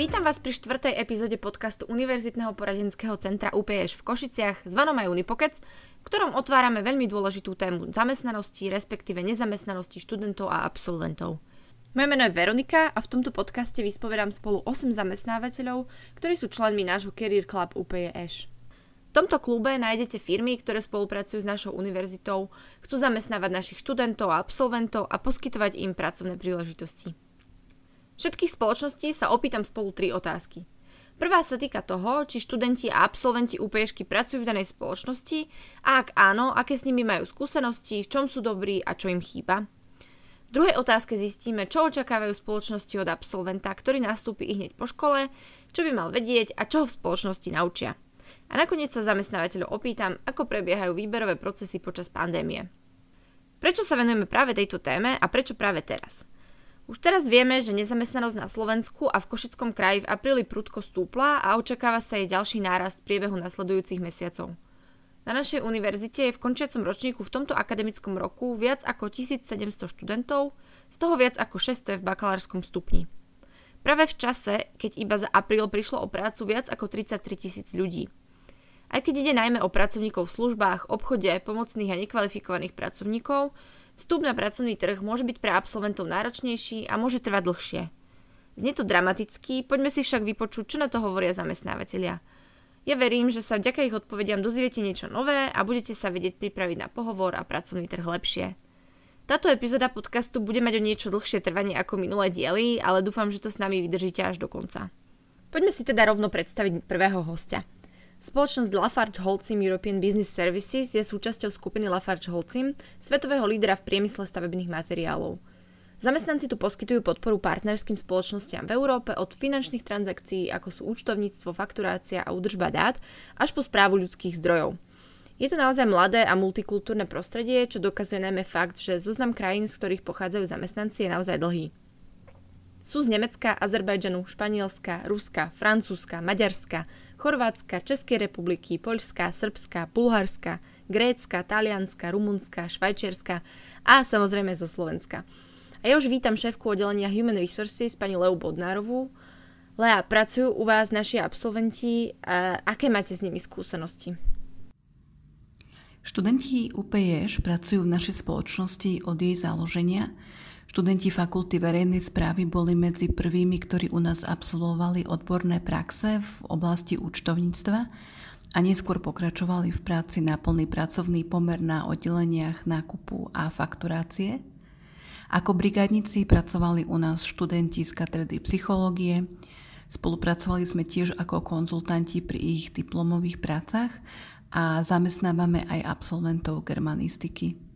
Vítam vás pri štvrtej epizóde podcastu Univerzitného poradenského centra UPŠ v Košiciach zvanom aj Unipokec, v ktorom otvárame veľmi dôležitú tému zamestnanosti, respektíve nezamestnanosti študentov a absolventov. Moje meno je Veronika a v tomto podcaste vyspovedám spolu 8 zamestnávateľov, ktorí sú členmi nášho Career Club UPŠ. V tomto klube nájdete firmy, ktoré spolupracujú s našou univerzitou, chcú zamestnávať našich študentov a absolventov a poskytovať im pracovné príležitosti. Všetkých spoločností sa opýtam spolu tri otázky. Prvá sa týka toho, či študenti a absolventi UPŠky pracujú v danej spoločnosti a ak áno, aké s nimi majú skúsenosti, v čom sú dobrí a čo im chýba. V druhej otázke zistíme, čo očakávajú spoločnosti od absolventa, ktorý nastúpi i hneď po škole, čo by mal vedieť a čo ho v spoločnosti naučia. A nakoniec sa zamestnávateľov opýtam, ako prebiehajú výberové procesy počas pandémie. Prečo sa venujeme práve tejto téme a prečo práve teraz? Už teraz vieme, že nezamestnanosť na Slovensku a v Košickom kraji v apríli prudko stúpla a očakáva sa jej ďalší nárast v priebehu nasledujúcich mesiacov. Na našej univerzite je v končiacom ročníku v tomto akademickom roku viac ako 1700 študentov, z toho viac ako 600 v bakalárskom stupni. Práve v čase, keď iba za apríl prišlo o prácu viac ako 33 tisíc ľudí. Aj keď ide najmä o pracovníkov v službách, obchode, pomocných a nekvalifikovaných pracovníkov, Vstup na pracovný trh môže byť pre absolventov náročnejší a môže trvať dlhšie. Znie to dramaticky, poďme si však vypočuť, čo na to hovoria zamestnávateľia. Ja verím, že sa vďaka ich odpovediam dozviete niečo nové a budete sa vedieť pripraviť na pohovor a pracovný trh lepšie. Táto epizóda podcastu bude mať o niečo dlhšie trvanie ako minulé diely, ale dúfam, že to s nami vydržíte až do konca. Poďme si teda rovno predstaviť prvého hostia. Spoločnosť Lafarge Holcim European Business Services je súčasťou skupiny Lafarge Holcim, svetového lídra v priemysle stavebných materiálov. Zamestnanci tu poskytujú podporu partnerským spoločnostiam v Európe od finančných transakcií, ako sú účtovníctvo, fakturácia a údržba dát, až po správu ľudských zdrojov. Je to naozaj mladé a multikultúrne prostredie, čo dokazuje najmä fakt, že zoznam krajín, z ktorých pochádzajú zamestnanci, je naozaj dlhý. Sú z Nemecka, Azerbajdžanu, Španielska, Ruska, Francúzska, Maďarska, Chorvátska, Českej republiky, Poľska, Srbska, Bulharska, Grécka, Talianska, Rumunska, Švajčiarska a samozrejme zo Slovenska. A ja už vítam šéfku oddelenia Human Resources, pani Leu Bodnárovú. Lea, pracujú u vás naši absolventi, a aké máte s nimi skúsenosti? Študenti UPEŠ pracujú v našej spoločnosti od jej založenia – Študenti fakulty verejnej správy boli medzi prvými, ktorí u nás absolvovali odborné praxe v oblasti účtovníctva a neskôr pokračovali v práci na plný pracovný pomer na oddeleniach nákupu a fakturácie. Ako brigádnici pracovali u nás študenti z katedry psychológie, spolupracovali sme tiež ako konzultanti pri ich diplomových prácach a zamestnávame aj absolventov germanistiky.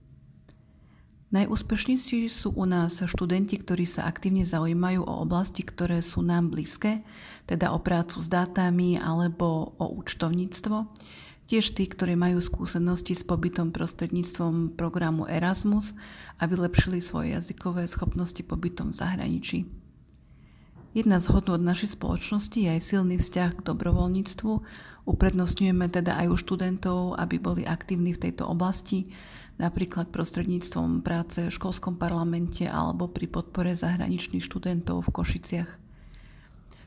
Najúspešnejší sú u nás študenti, ktorí sa aktívne zaujímajú o oblasti, ktoré sú nám blízke, teda o prácu s dátami alebo o účtovníctvo. Tiež tí, ktorí majú skúsenosti s pobytom prostredníctvom programu Erasmus a vylepšili svoje jazykové schopnosti pobytom v zahraničí. Jedna z hodnot našej spoločnosti je aj silný vzťah k dobrovoľníctvu. Uprednostňujeme teda aj u študentov, aby boli aktívni v tejto oblasti napríklad prostredníctvom práce v školskom parlamente alebo pri podpore zahraničných študentov v Košiciach.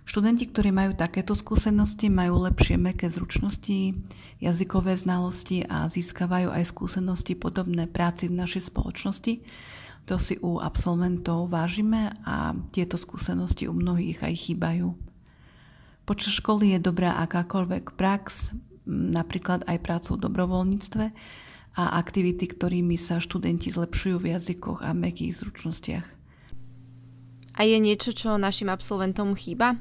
Študenti, ktorí majú takéto skúsenosti, majú lepšie meké zručnosti, jazykové znalosti a získavajú aj skúsenosti podobné práci v našej spoločnosti. To si u absolventov vážime a tieto skúsenosti u mnohých aj chýbajú. Počas školy je dobrá akákoľvek prax, napríklad aj prácu v dobrovoľníctve, a aktivity, ktorými sa študenti zlepšujú v jazykoch a mekých zručnostiach. A je niečo, čo našim absolventom chýba?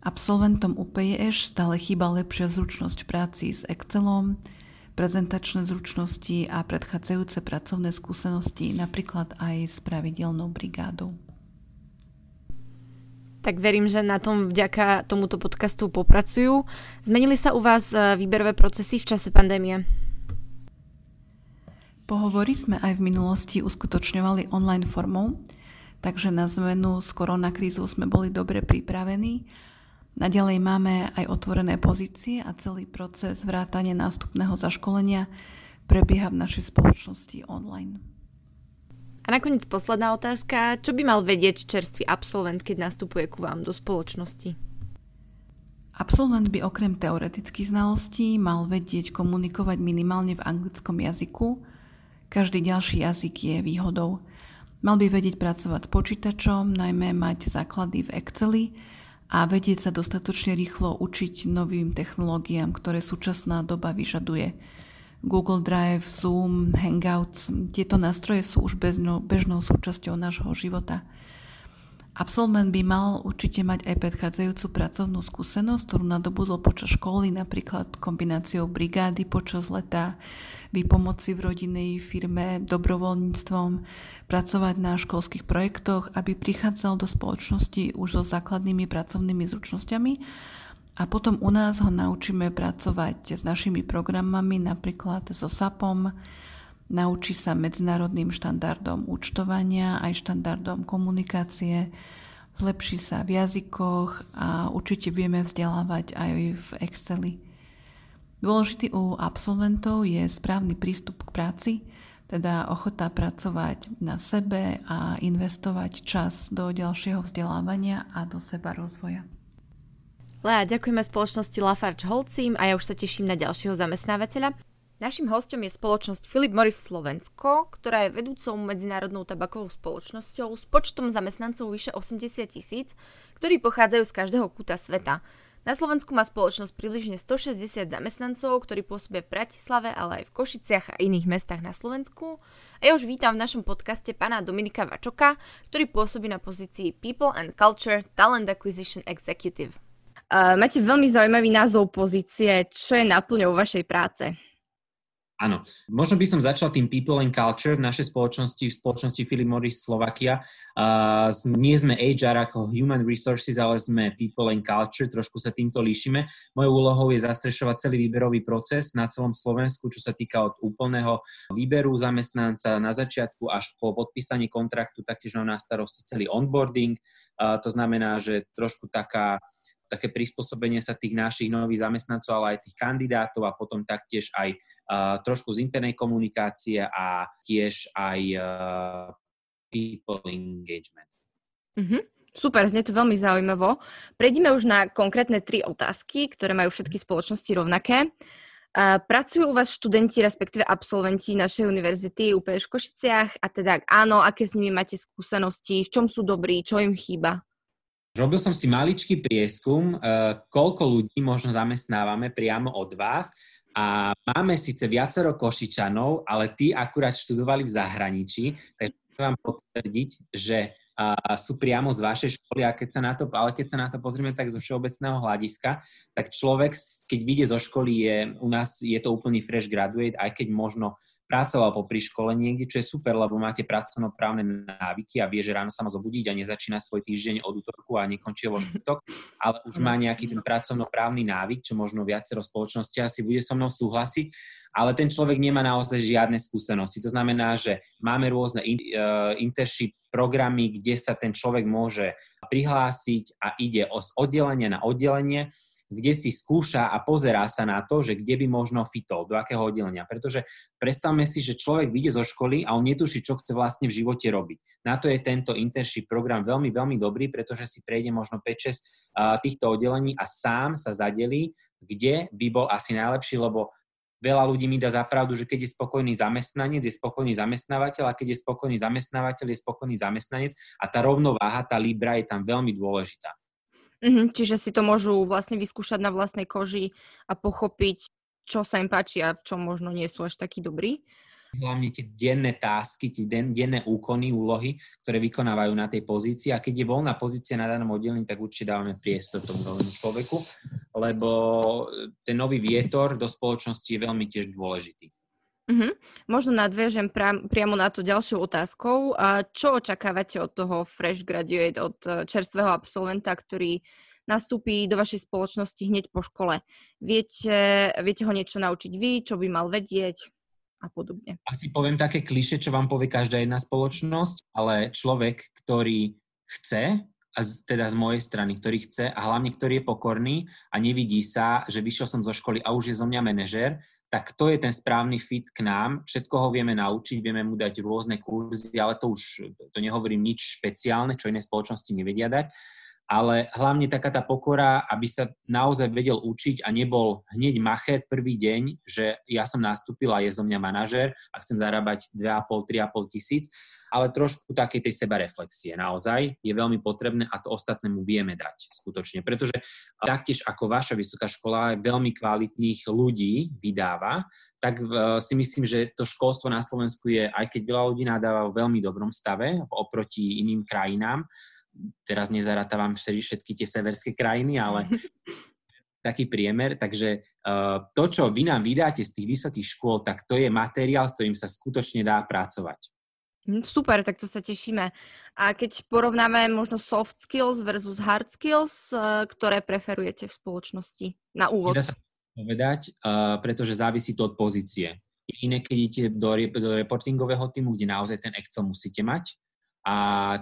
Absolventom UPEŠ stále chýba lepšia zručnosť v práci s Excelom, prezentačné zručnosti a predchádzajúce pracovné skúsenosti, napríklad aj s pravidelnou brigádou. Tak verím, že na tom vďaka tomuto podcastu popracujú. Zmenili sa u vás eh, výberové procesy v čase pandémie? Pohovory sme aj v minulosti uskutočňovali online formou, takže na zmenu s koronakrízou sme boli dobre pripravení. Naďalej máme aj otvorené pozície a celý proces vrátania nástupného zaškolenia prebieha v našej spoločnosti online. A nakoniec posledná otázka. Čo by mal vedieť čerstvý absolvent, keď nastupuje ku vám do spoločnosti? Absolvent by okrem teoretických znalostí mal vedieť komunikovať minimálne v anglickom jazyku. Každý ďalší jazyk je výhodou. Mal by vedieť pracovať s počítačom, najmä mať základy v Exceli a vedieť sa dostatočne rýchlo učiť novým technológiám, ktoré súčasná doba vyžaduje. Google Drive, Zoom, Hangouts, tieto nástroje sú už bežnou, bežnou súčasťou nášho života. Absolvent by mal určite mať aj predchádzajúcu pracovnú skúsenosť, ktorú nadobudol počas školy, napríklad kombináciou brigády počas leta, výpomoci v rodinnej firme, dobrovoľníctvom, pracovať na školských projektoch, aby prichádzal do spoločnosti už so základnými pracovnými zručnosťami. A potom u nás ho naučíme pracovať s našimi programami, napríklad so SAPom, naučí sa medzinárodným štandardom účtovania, aj štandardom komunikácie, zlepší sa v jazykoch a určite vieme vzdelávať aj v Exceli. Dôležitý u absolventov je správny prístup k práci, teda ochota pracovať na sebe a investovať čas do ďalšieho vzdelávania a do seba rozvoja. Lea, ďakujeme spoločnosti Lafarge Holcim a ja už sa teším na ďalšieho zamestnávateľa. Našim hostom je spoločnosť Philip Morris Slovensko, ktorá je vedúcou medzinárodnou tabakovou spoločnosťou s počtom zamestnancov vyše 80 tisíc, ktorí pochádzajú z každého kúta sveta. Na Slovensku má spoločnosť približne 160 zamestnancov, ktorí pôsobia v Bratislave, ale aj v Košiciach a iných mestách na Slovensku. A ja už vítam v našom podcaste pána Dominika Vačoka, ktorý pôsobí na pozícii People and Culture Talent Acquisition Executive. Uh, máte veľmi zaujímavý názov pozície. Čo je naplňou vašej práce? Áno, možno by som začal tým People and Culture v našej spoločnosti, v spoločnosti Philip Morris Slovakia. Uh, nie sme HR ako Human Resources, ale sme People and Culture, trošku sa týmto líšime. Mojou úlohou je zastrešovať celý výberový proces na celom Slovensku, čo sa týka od úplného výberu zamestnanca na začiatku až po podpísanie kontraktu, taktiež mám na starosti celý onboarding. Uh, to znamená, že trošku taká také prispôsobenie sa tých našich nových zamestnancov, ale aj tých kandidátov a potom taktiež aj uh, trošku z internej komunikácie a tiež aj uh, people engagement. Mm-hmm. Super, znie to veľmi zaujímavo. Prejdime už na konkrétne tri otázky, ktoré majú všetky spoločnosti rovnaké. Pracujú u vás študenti, respektíve absolventi našej univerzity úplne v Košiciach a teda áno, aké s nimi máte skúsenosti, v čom sú dobrí, čo im chýba? Robil som si maličký prieskum, uh, koľko ľudí možno zamestnávame priamo od vás. A máme síce viacero Košičanov, ale tí akurát študovali v zahraničí, takže vám potvrdiť, že uh, sú priamo z vašej školy. A keď sa na to, ale keď sa na to pozrieme tak zo všeobecného hľadiska, tak človek, keď vyjde zo školy, je, u nás je to úplný fresh graduate, aj keď možno pracoval po škole niekde, čo je super, lebo máte pracovnoprávne návyky a vie, že ráno sa má zobudiť a nezačína svoj týždeň od útorku a nekončí vo štvrtok, ale už má nejaký ten pracovnoprávny návyk, čo možno viacero spoločnosti asi bude so mnou súhlasiť, ale ten človek nemá naozaj žiadne skúsenosti. To znamená, že máme rôzne in, uh, internship programy, kde sa ten človek môže prihlásiť a ide od oddelenia na oddelenie kde si skúša a pozerá sa na to, že kde by možno fitol, do akého oddelenia. Pretože predstavme si, že človek vyjde zo školy a on netuší, čo chce vlastne v živote robiť. Na to je tento internship program veľmi, veľmi dobrý, pretože si prejde možno 5-6 týchto oddelení a sám sa zadelí, kde by bol asi najlepší, lebo veľa ľudí mi dá zapravdu, že keď je spokojný zamestnanec, je spokojný zamestnávateľ a keď je spokojný zamestnávateľ, je spokojný zamestnanec a tá rovnováha, tá libra je tam veľmi dôležitá. Mm-hmm, čiže si to môžu vlastne vyskúšať na vlastnej koži a pochopiť, čo sa im páči a v čom možno nie sú až takí dobrí. Hlavne tie denné tásky, tie den, denné úkony, úlohy, ktoré vykonávajú na tej pozícii. A keď je voľná pozícia na danom oddelení, tak určite dávame priestor tomu novému človeku, lebo ten nový vietor do spoločnosti je veľmi tiež dôležitý. Mm-hmm. Možno nadviežem pra- priamo na to ďalšou otázkou. A čo očakávate od toho fresh graduate, od e, čerstvého absolventa, ktorý nastúpi do vašej spoločnosti hneď po škole? Viete, viete ho niečo naučiť vy, čo by mal vedieť a podobne? Asi poviem také kliše, čo vám povie každá jedna spoločnosť, ale človek, ktorý chce a z, teda z mojej strany, ktorý chce a hlavne ktorý je pokorný a nevidí sa, že vyšiel som zo školy a už je zo mňa manažér, tak to je ten správny fit k nám. Všetko ho vieme naučiť, vieme mu dať rôzne kurzy, ale to už, to nehovorím nič špeciálne, čo iné spoločnosti nevedia dať. Ale hlavne taká tá pokora, aby sa naozaj vedel učiť a nebol hneď machet prvý deň, že ja som nastúpil a je zo mňa manažer a chcem zarábať 2,5-3,5 tisíc, ale trošku takej tej sebareflexie naozaj je veľmi potrebné a to ostatnému vieme dať skutočne. Pretože taktiež ako vaša vysoká škola veľmi kvalitných ľudí vydáva, tak uh, si myslím, že to školstvo na Slovensku je, aj keď veľa ľudí nadáva, v veľmi dobrom stave oproti iným krajinám. Teraz nezaratávam všetky tie severské krajiny, ale taký priemer, takže uh, to, čo vy nám vydáte z tých vysokých škôl, tak to je materiál, s ktorým sa skutočne dá pracovať. Hm, super, tak to sa tešíme. A keď porovnáme možno soft skills versus hard skills, eh, ktoré preferujete v spoločnosti na úvod? Nedá sa povedať, uh, pretože závisí to od pozície. Iné, keď idete do, do reportingového týmu, kde naozaj ten Excel musíte mať, a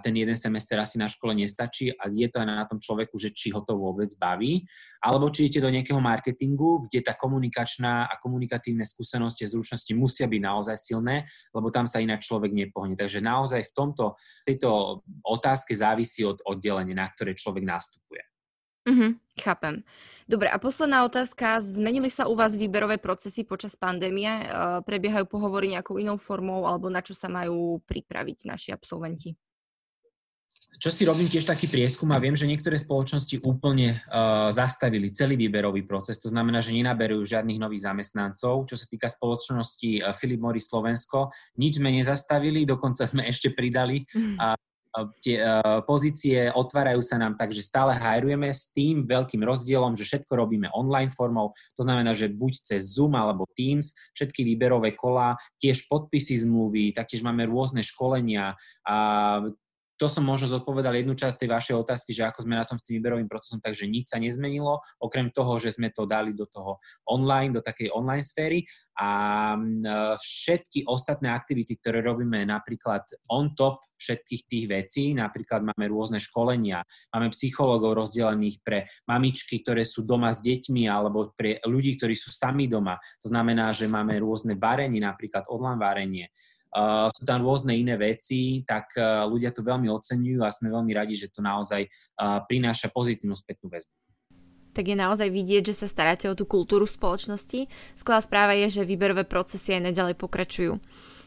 ten jeden semester asi na škole nestačí a je to aj na tom človeku, že či ho to vôbec baví. Alebo či idete do nejakého marketingu, kde tá komunikačná a komunikatívne skúsenosti a zručnosti musia byť naozaj silné, lebo tam sa inak človek nepohne. Takže naozaj v tomto, tejto otázke závisí od oddelenia, na ktoré človek nastupuje. Mhm, chápem. Dobre, a posledná otázka. Zmenili sa u vás výberové procesy počas pandémie? E, prebiehajú pohovory nejakou inou formou, alebo na čo sa majú pripraviť naši absolventi? Čo si robím tiež taký prieskum a viem, že niektoré spoločnosti úplne uh, zastavili celý výberový proces, to znamená, že nenaberujú žiadnych nových zamestnancov. Čo sa týka spoločnosti uh, Philip Morris Slovensko, nič sme nezastavili, dokonca sme ešte pridali uh, tie uh, pozície otvárajú sa nám tak, že stále hajrujeme s tým veľkým rozdielom, že všetko robíme online formou, to znamená, že buď cez Zoom alebo Teams, všetky výberové kola, tiež podpisy zmluvy, taktiež máme rôzne školenia a to som možno zodpovedal jednu časť tej vašej otázky, že ako sme na tom s tým výberovým procesom, takže nič sa nezmenilo, okrem toho, že sme to dali do toho online, do takej online sféry a všetky ostatné aktivity, ktoré robíme napríklad on top všetkých tých vecí, napríklad máme rôzne školenia, máme psychológov rozdelených pre mamičky, ktoré sú doma s deťmi alebo pre ľudí, ktorí sú sami doma. To znamená, že máme rôzne varenie, napríklad online varenie uh, sú tam rôzne iné veci, tak uh, ľudia to veľmi oceňujú a sme veľmi radi, že to naozaj uh, prináša pozitívnu spätnú väzbu tak je naozaj vidieť, že sa staráte o tú kultúru spoločnosti. Skvelá správa je, že výberové procesy aj naďalej pokračujú.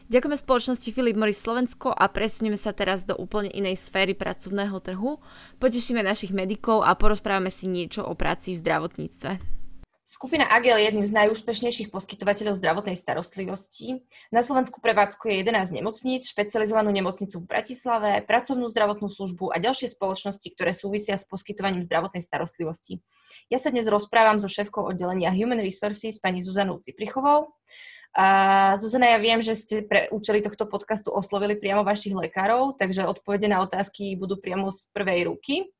Ďakujeme spoločnosti Philip Morris Slovensko a presunieme sa teraz do úplne inej sféry pracovného trhu. Potešíme našich medikov a porozprávame si niečo o práci v zdravotníctve. Skupina AGEL je jedným z najúspešnejších poskytovateľov zdravotnej starostlivosti. Na Slovensku prevádzkuje 11 nemocníc, špecializovanú nemocnicu v Bratislave, pracovnú zdravotnú službu a ďalšie spoločnosti, ktoré súvisia s poskytovaním zdravotnej starostlivosti. Ja sa dnes rozprávam so šéfkou oddelenia Human Resources pani Zuzanou Ciprichovou. A Zuzana, ja viem, že ste pre účely tohto podcastu oslovili priamo vašich lekárov, takže odpovede na otázky budú priamo z prvej ruky.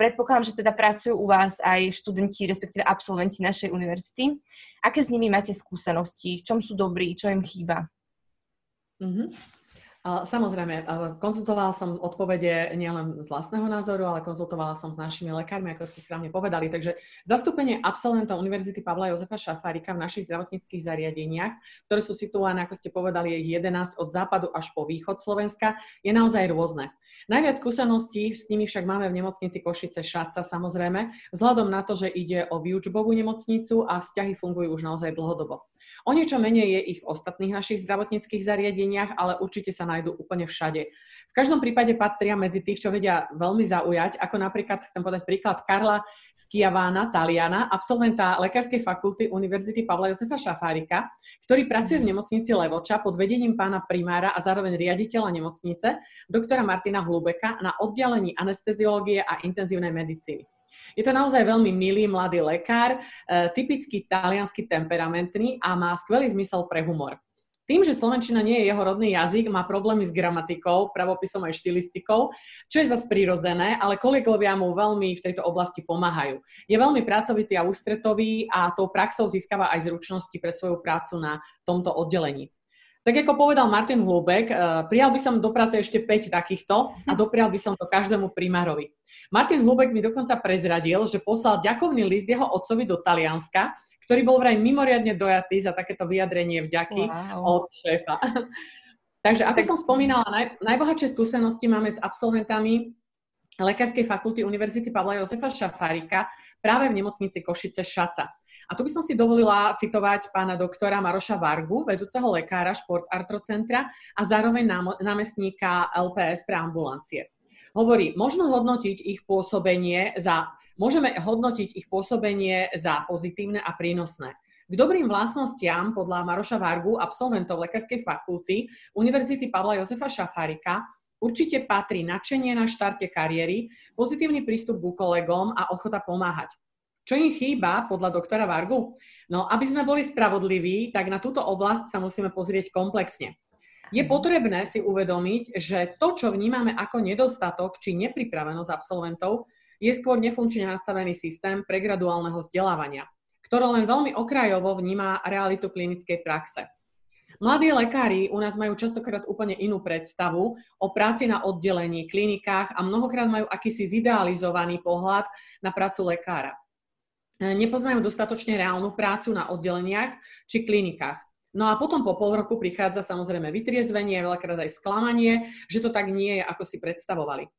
Predpokladám, že teda pracujú u vás aj študenti, respektíve absolventi našej univerzity. Aké s nimi máte skúsenosti? V čom sú dobrí? Čo im chýba? Mm-hmm. Samozrejme, konzultovala som odpovede nielen z vlastného názoru, ale konzultovala som s našimi lekármi, ako ste správne povedali. Takže zastúpenie absolventov Univerzity Pavla Jozefa Šafárika v našich zdravotníckých zariadeniach, ktoré sú situované, ako ste povedali, je 11 od západu až po východ Slovenska, je naozaj rôzne. Najviac skúseností s nimi však máme v nemocnici Košice Šaca, samozrejme, vzhľadom na to, že ide o výučbovú nemocnicu a vzťahy fungujú už naozaj dlhodobo. O niečo menej je ich v ostatných našich zdravotníckých zariadeniach, ale určite sa nájdú úplne všade. V každom prípade patria medzi tých, čo vedia veľmi zaujať, ako napríklad, chcem povedať príklad, Karla Skiavána, Taliana, absolventa Lekárskej fakulty Univerzity Pavla Josefa Šafárika, ktorý pracuje v nemocnici Levoča pod vedením pána primára a zároveň riaditeľa nemocnice, doktora Martina Hlubeka na oddelení anesteziológie a intenzívnej medicíny. Je to naozaj veľmi milý mladý lekár, e, typicky taliansky temperamentný a má skvelý zmysel pre humor. Tým, že slovenčina nie je jeho rodný jazyk, má problémy s gramatikou, pravopisom aj štilistikou, čo je zase prirodzené, ale kolegovia mu veľmi v tejto oblasti pomáhajú. Je veľmi pracovitý a ústretový a tou praxou získava aj zručnosti pre svoju prácu na tomto oddelení. Tak ako povedal Martin Hlubek, eh, prijal by som do práce ešte 5 takýchto a doprial by som to každému primárovi. Martin Hlubek mi dokonca prezradil, že poslal ďakovný list jeho otcovi do Talianska, ktorý bol vraj mimoriadne dojatý za takéto vyjadrenie vďaky wow. od šéfa. Takže ako tak... som spomínala, naj, najbohatšie skúsenosti máme s absolventami Lekárskej fakulty Univerzity Pavla Jozefa Šafárika práve v nemocnici Košice Šaca. A tu by som si dovolila citovať pána doktora Maroša Vargu, vedúceho lekára Šport Artrocentra a zároveň námestníka LPS pre ambulancie. Hovorí, možno hodnotiť ich pôsobenie za, môžeme hodnotiť ich pôsobenie za pozitívne a prínosné. K dobrým vlastnostiam podľa Maroša Vargu, absolventov Lekárskej fakulty Univerzity Pavla Jozefa Šafárika, určite patrí nadšenie na štarte kariéry, pozitívny prístup ku kolegom a ochota pomáhať. Čo im chýba podľa doktora Vargu? No, aby sme boli spravodliví, tak na túto oblasť sa musíme pozrieť komplexne. Je potrebné si uvedomiť, že to, čo vnímame ako nedostatok či nepripravenosť absolventov, je skôr nefunkčne nastavený systém pregraduálneho vzdelávania ktoré len veľmi okrajovo vníma realitu klinickej praxe. Mladí lekári u nás majú častokrát úplne inú predstavu o práci na oddelení, klinikách a mnohokrát majú akýsi zidealizovaný pohľad na prácu lekára. Nepoznajú dostatočne reálnu prácu na oddeleniach či klinikách. No a potom po pol roku prichádza samozrejme vytriezvenie, veľakrát aj sklamanie, že to tak nie je, ako si predstavovali.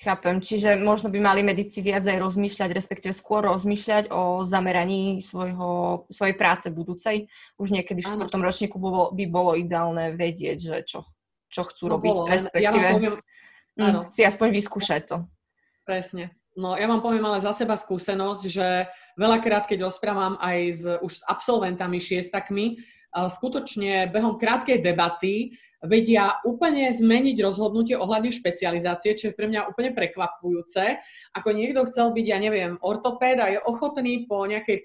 Chápem, čiže možno by mali medici viac aj rozmýšľať, respektíve skôr rozmýšľať o zameraní svojho, svojej práce budúcej. Už niekedy v štvrtom ročníku bolo, by bolo ideálne vedieť, že čo, čo chcú no robiť, bolo, respektíve ja poviem, mm, si aspoň vyskúšať to. Presne. No ja vám poviem ale za seba skúsenosť, že veľakrát, keď rozprávam aj s, už s absolventami, šiestakmi, skutočne behom krátkej debaty vedia úplne zmeniť rozhodnutie ohľadne špecializácie, čo je pre mňa úplne prekvapujúce. Ako niekto chcel byť, ja neviem, ortopéd a je ochotný po nejakej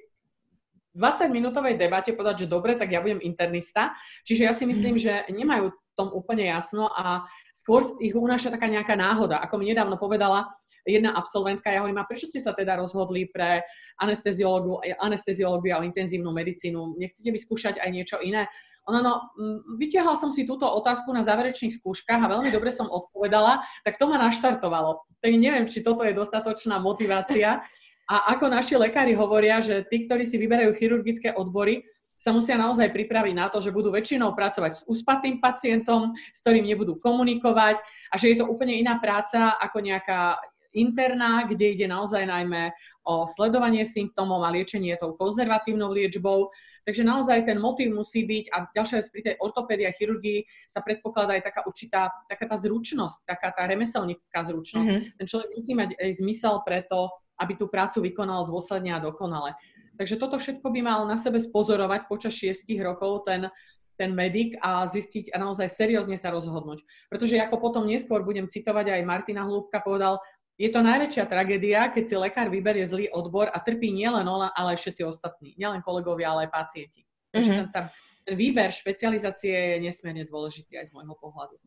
20-minútovej debate povedať, že dobre, tak ja budem internista. Čiže ja si myslím, že nemajú tom úplne jasno a skôr ich unáša taká nejaká náhoda. Ako mi nedávno povedala jedna absolventka, ja hovorím, a prečo ste sa teda rozhodli pre anesteziológiu a intenzívnu medicínu? Nechcete vyskúšať aj niečo iné? Ona, no, vytiahla som si túto otázku na záverečných skúškach a veľmi dobre som odpovedala, tak to ma naštartovalo. Tak neviem, či toto je dostatočná motivácia. A ako naši lekári hovoria, že tí, ktorí si vyberajú chirurgické odbory, sa musia naozaj pripraviť na to, že budú väčšinou pracovať s uspatým pacientom, s ktorým nebudú komunikovať a že je to úplne iná práca ako nejaká interná, kde ide naozaj najmä o sledovanie symptómov a liečenie tou konzervatívnou liečbou. Takže naozaj ten motív musí byť, a ďalšia vec pri tej ortopédii a chirurgii sa predpokladá aj taká určitá, taká tá zručnosť, taká tá remeselnická zručnosť. Mm-hmm. Ten človek musí mať aj zmysel preto, aby tú prácu vykonal dôsledne a dokonale. Takže toto všetko by mal na sebe spozorovať počas šiestich rokov ten, ten medic a zistiť a naozaj seriózne sa rozhodnúť. Pretože ako potom neskôr budem citovať aj Martina Hlúbka povedal, je to najväčšia tragédia, keď si lekár vyberie zlý odbor a trpí nielen ona, ale aj všetci ostatní. Nielen kolegovia, ale aj pacienti. Mm-hmm. ten, ten výber špecializácie je nesmierne dôležitý aj z môjho pohľadu.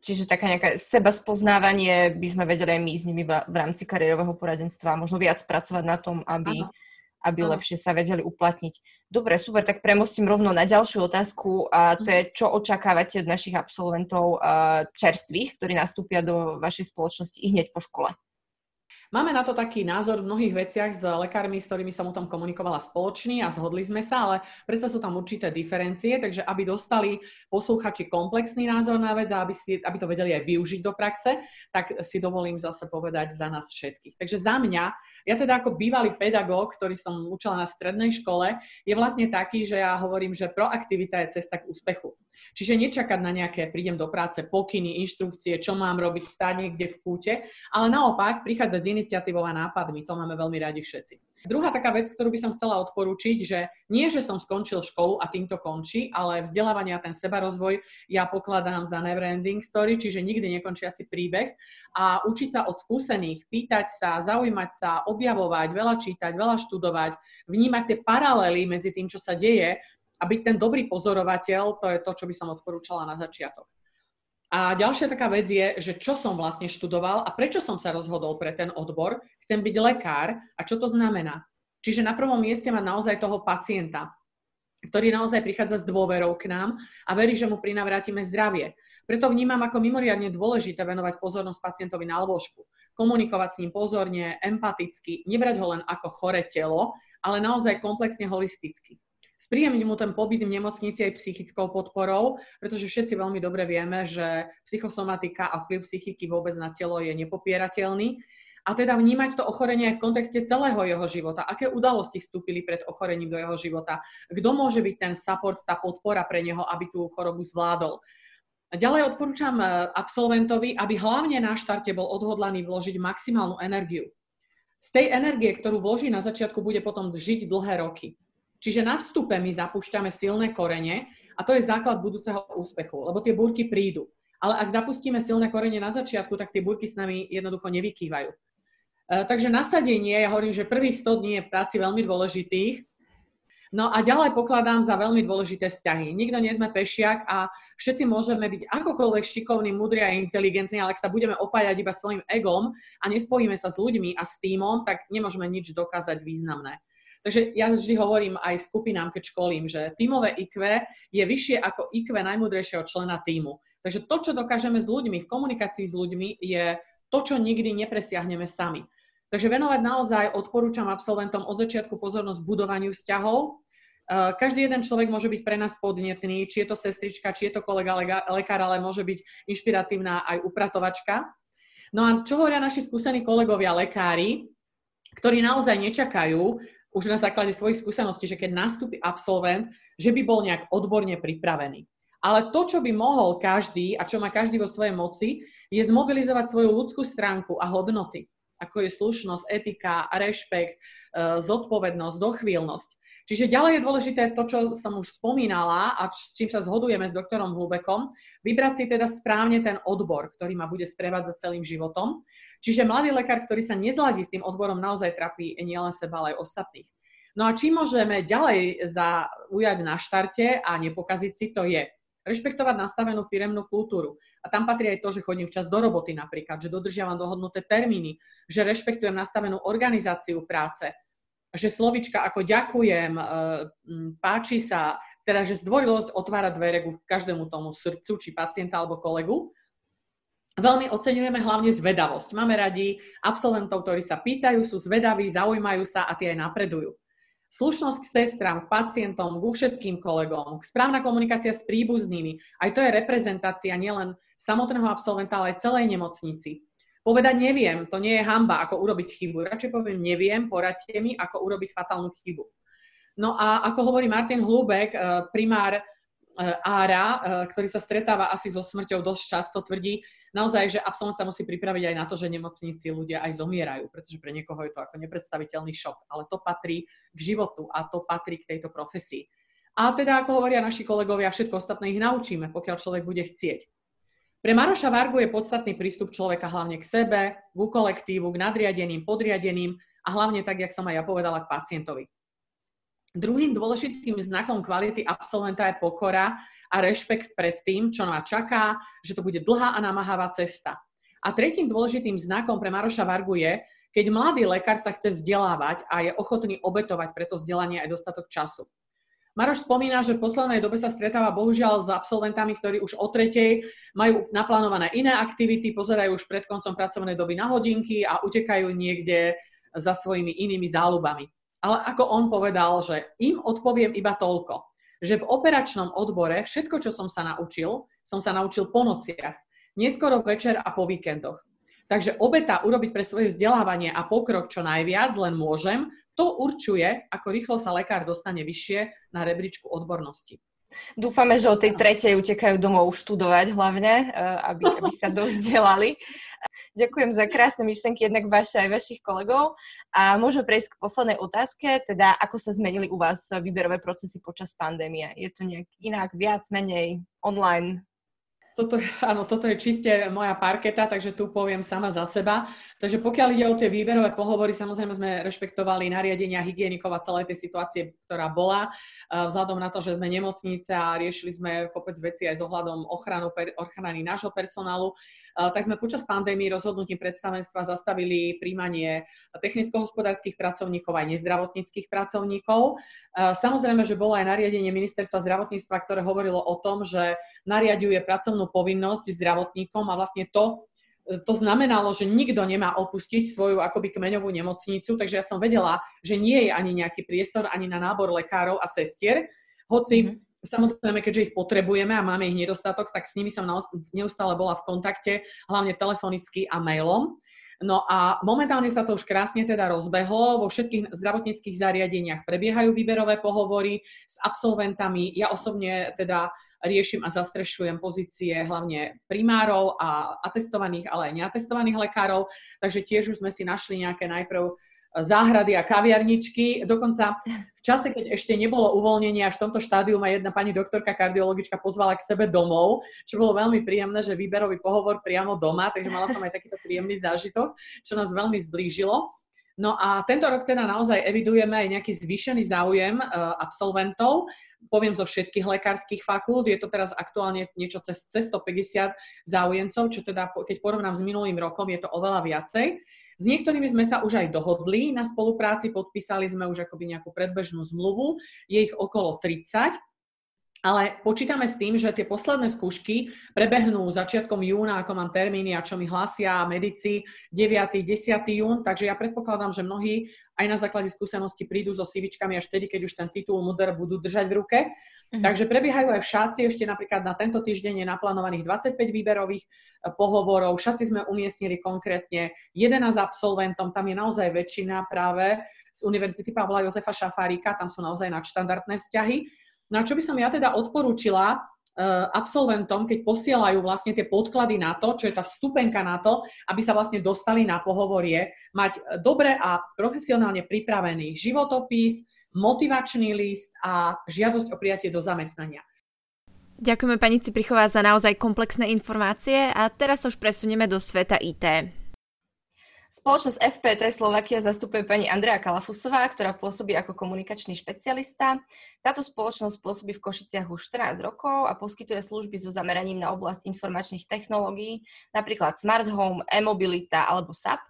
Čiže taká nejaká seba spoznávanie by sme vedeli aj my s nimi v rámci kariérového poradenstva, možno viac pracovať na tom, aby, aby lepšie sa vedeli uplatniť. Dobre, super, tak premostím rovno na ďalšiu otázku a to je, mhm. čo očakávate od našich absolventov čerstvých, ktorí nastúpia do vašej spoločnosti i hneď po škole? Máme na to taký názor v mnohých veciach s lekármi, s ktorými som o tom komunikovala spoločný a zhodli sme sa, ale predsa sú tam určité diferencie, takže aby dostali posluchači komplexný názor na vec a aby, si, aby to vedeli aj využiť do praxe, tak si dovolím zase povedať za nás všetkých. Takže za mňa, ja teda ako bývalý pedagóg, ktorý som učila na strednej škole, je vlastne taký, že ja hovorím, že proaktivita je cesta k úspechu. Čiže nečakať na nejaké, prídem do práce, pokyny, inštrukcie, čo mám robiť, stáť niekde v kúte, ale naopak prichádzať s iniciatívou a nápadmi. To máme veľmi radi všetci. Druhá taká vec, ktorú by som chcela odporúčiť, že nie, že som skončil školu a týmto končí, ale vzdelávanie a ten sebarozvoj ja pokladám za never ending story, čiže nikdy nekončiaci príbeh a učiť sa od skúsených, pýtať sa, zaujímať sa, objavovať, veľa čítať, veľa študovať, vnímať tie paralely medzi tým, čo sa deje a byť ten dobrý pozorovateľ, to je to, čo by som odporúčala na začiatok. A ďalšia taká vec je, že čo som vlastne študoval a prečo som sa rozhodol pre ten odbor. Chcem byť lekár a čo to znamená. Čiže na prvom mieste mať naozaj toho pacienta, ktorý naozaj prichádza s dôverou k nám a verí, že mu prinavrátime zdravie. Preto vnímam ako mimoriadne dôležité venovať pozornosť pacientovi na lôžku, komunikovať s ním pozorne, empaticky, nebrať ho len ako chore telo, ale naozaj komplexne holisticky. Spríjemniť mu ten pobyt v nemocnici aj psychickou podporou, pretože všetci veľmi dobre vieme, že psychosomatika a vplyv psychiky vôbec na telo je nepopierateľný. A teda vnímať to ochorenie aj v kontexte celého jeho života. Aké udalosti vstúpili pred ochorením do jeho života? Kto môže byť ten support, tá podpora pre neho, aby tú chorobu zvládol? Ďalej odporúčam e, absolventovi, aby hlavne na štarte bol odhodlaný vložiť maximálnu energiu. Z tej energie, ktorú vloží na začiatku, bude potom žiť dlhé roky. Čiže na vstupe my zapúšťame silné korene a to je základ budúceho úspechu, lebo tie búrky prídu. Ale ak zapustíme silné korene na začiatku, tak tie búrky s nami jednoducho nevykývajú. E, takže nasadenie, ja hovorím, že prvých 100 dní je v práci veľmi dôležitých. No a ďalej pokladám za veľmi dôležité vzťahy. Nikto nie sme pešiak a všetci môžeme byť akokoľvek šikovní, múdri a inteligentní, ale ak sa budeme opájať iba svojim egom a nespojíme sa s ľuďmi a s týmom, tak nemôžeme nič dokázať významné. Takže ja vždy hovorím aj skupinám, keď školím, že tímové IQ je vyššie ako IQ najmudrejšieho člena týmu. Takže to, čo dokážeme s ľuďmi, v komunikácii s ľuďmi, je to, čo nikdy nepresiahneme sami. Takže venovať naozaj odporúčam absolventom od začiatku pozornosť budovaniu vzťahov. E, každý jeden človek môže byť pre nás podnetný, či je to sestrička, či je to kolega lekár, ale môže byť inšpiratívna aj upratovačka. No a čo hovoria naši skúsení kolegovia lekári, ktorí naozaj nečakajú, už na základe svojich skúseností, že keď nastúpi absolvent, že by bol nejak odborne pripravený. Ale to, čo by mohol každý a čo má každý vo svojej moci, je zmobilizovať svoju ľudskú stránku a hodnoty, ako je slušnosť, etika, rešpekt, e, zodpovednosť, dochvíľnosť. Čiže ďalej je dôležité to, čo som už spomínala a s čím sa zhodujeme s doktorom Hlubekom, vybrať si teda správne ten odbor, ktorý ma bude sprevádzať celým životom Čiže mladý lekár, ktorý sa nezladí s tým odborom, naozaj trapí nielen seba, ale aj ostatných. No a či môžeme ďalej zaujať na štarte a nepokaziť si, to je rešpektovať nastavenú firemnú kultúru. A tam patrí aj to, že chodím včas do roboty napríklad, že dodržiavam dohodnuté termíny, že rešpektujem nastavenú organizáciu práce, že slovička ako ďakujem, e, páči sa, teda že zdvorilosť otvára dvere ku každému tomu srdcu, či pacienta alebo kolegu. Veľmi oceňujeme hlavne zvedavosť. Máme radi absolventov, ktorí sa pýtajú, sú zvedaví, zaujímajú sa a tie aj napredujú. Slušnosť k sestram, k pacientom, ku všetkým kolegom, správna komunikácia s príbuznými, aj to je reprezentácia nielen samotného absolventa, ale aj celej nemocnici. Povedať neviem, to nie je hamba, ako urobiť chybu. Radšej poviem neviem, poradte mi, ako urobiť fatálnu chybu. No a ako hovorí Martin Hlúbek, eh, primár eh, Ára, eh, ktorý sa stretáva asi so smrťou dosť často, tvrdí, naozaj, že absolvent sa musí pripraviť aj na to, že nemocníci ľudia aj zomierajú, pretože pre niekoho je to ako nepredstaviteľný šok, ale to patrí k životu a to patrí k tejto profesii. A teda, ako hovoria naši kolegovia, všetko ostatné ich naučíme, pokiaľ človek bude chcieť. Pre Maroša Vargu je podstatný prístup človeka hlavne k sebe, k kolektívu, k nadriadeným, podriadeným a hlavne tak, jak som aj ja povedala, k pacientovi. Druhým dôležitým znakom kvality absolventa je pokora a rešpekt pred tým, čo ma čaká, že to bude dlhá a namáhavá cesta. A tretím dôležitým znakom pre Maroša Vargu je, keď mladý lekár sa chce vzdelávať a je ochotný obetovať pre to vzdelanie aj dostatok času. Maroš spomína, že v poslednej dobe sa stretáva bohužiaľ s absolventami, ktorí už o tretej majú naplánované iné aktivity, pozerajú už pred koncom pracovnej doby na hodinky a utekajú niekde za svojimi inými záľubami. Ale ako on povedal, že im odpoviem iba toľko že v operačnom odbore všetko, čo som sa naučil, som sa naučil po nociach, neskoro večer a po víkendoch. Takže obeta urobiť pre svoje vzdelávanie a pokrok čo najviac len môžem, to určuje, ako rýchlo sa lekár dostane vyššie na rebríčku odbornosti. Dúfame, že o tej tretej utekajú domov študovať hlavne, eh, aby, aby sa dozdelali. Ďakujem za krásne myšlenky jednak vaše aj vašich kolegov. A môžeme prejsť k poslednej otázke, teda ako sa zmenili u vás výberové procesy počas pandémie? Je to nejak inak, viac, menej, online? Toto, áno, toto je čiste moja parketa, takže tu poviem sama za seba. Takže pokiaľ ide o tie výberové pohovory, samozrejme sme rešpektovali nariadenia hygienikov a celej tej situácie, ktorá bola, vzhľadom na to, že sme nemocnice a riešili sme kopec veci aj s ohľadom ochranu, ochrany nášho personálu, tak sme počas pandémie rozhodnutím predstavenstva zastavili príjmanie technicko-hospodárskych pracovníkov aj nezdravotníckých pracovníkov. Samozrejme, že bolo aj nariadenie ministerstva zdravotníctva, ktoré hovorilo o tom, že nariaduje pracovnú povinnosť zdravotníkom a vlastne to, to znamenalo, že nikto nemá opustiť svoju akoby kmeňovú nemocnicu, takže ja som vedela, že nie je ani nejaký priestor ani na nábor lekárov a sestier, hoci mm-hmm. Samozrejme, keďže ich potrebujeme a máme ich nedostatok, tak s nimi som neustále bola v kontakte, hlavne telefonicky a mailom. No a momentálne sa to už krásne teda rozbehlo. Vo všetkých zdravotníckých zariadeniach prebiehajú výberové pohovory s absolventami. Ja osobne teda riešim a zastrešujem pozície hlavne primárov a atestovaných, ale aj neatestovaných lekárov. Takže tiež už sme si našli nejaké najprv záhrady a kaviarničky. Dokonca v čase, keď ešte nebolo uvoľnenie, až v tomto štádiu ma jedna pani doktorka kardiologička pozvala k sebe domov, čo bolo veľmi príjemné, že výberový pohovor priamo doma, takže mala som aj takýto príjemný zážitok, čo nás veľmi zblížilo. No a tento rok teda naozaj evidujeme aj nejaký zvýšený záujem uh, absolventov, poviem zo všetkých lekárskych fakult, je to teraz aktuálne niečo cez 150 záujemcov, čo teda keď porovnám s minulým rokom, je to oveľa viacej. S niektorými sme sa už aj dohodli. Na spolupráci, podpísali sme už akoby nejakú predbežnú zmluvu, je ich okolo 30 ale počítame s tým, že tie posledné skúšky prebehnú začiatkom júna, ako mám termíny a čo mi hlásia medici 9. 10. jún, takže ja predpokladám, že mnohí aj na základe skúsenosti prídu so sivičkami až vtedy, keď už ten titul MUDR budú držať v ruke. Mhm. Takže prebiehajú aj v šáci, ešte napríklad na tento týždeň je naplánovaných 25 výberových e, pohovorov, šaci sme umiestnili konkrétne 11 absolventom, tam je naozaj väčšina práve z Univerzity Pavla Jozefa Šafárika, tam sú naozaj nadštandardné vzťahy. No a čo by som ja teda odporúčila uh, absolventom, keď posielajú vlastne tie podklady na to, čo je tá vstupenka na to, aby sa vlastne dostali na pohovorie, mať dobre a profesionálne pripravený životopis, motivačný list a žiadosť o prijatie do zamestnania. Ďakujeme pani Ciprichová za naozaj komplexné informácie a teraz už presunieme do sveta IT. Spoločnosť FPT Slovakia zastupuje pani Andrea Kalafusová, ktorá pôsobí ako komunikačný špecialista. Táto spoločnosť pôsobí v Košiciach už 14 rokov a poskytuje služby so zameraním na oblasť informačných technológií, napríklad Smart Home, e-mobilita alebo SAP.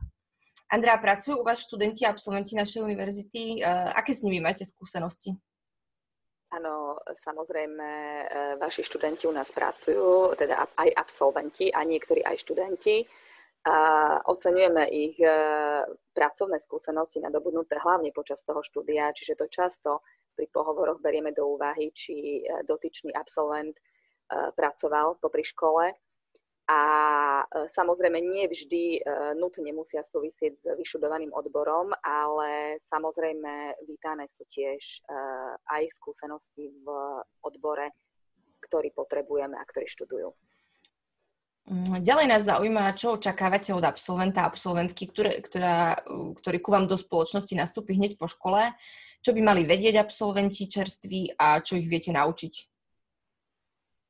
Andrea, pracujú u vás študenti a absolventi našej univerzity. Uh, aké s nimi máte skúsenosti? Áno, samozrejme, e, vaši študenti u nás pracujú, teda aj absolventi a niektorí aj študenti a oceňujeme ich e, pracovné skúsenosti nadobudnuté hlavne počas toho štúdia, čiže to často pri pohovoroch berieme do úvahy, či e, dotyčný absolvent e, pracoval popri škole. A samozrejme nie vždy nutne musia súvisieť s vyšudovaným odborom, ale samozrejme vítané sú tiež aj skúsenosti v odbore, ktorý potrebujeme a ktorý študujú. Mm, ďalej nás zaujíma, čo očakávate od absolventa a absolventky, ktoré, ktorá, ktorý ku vám do spoločnosti nastúpi hneď po škole. Čo by mali vedieť absolventi čerství a čo ich viete naučiť?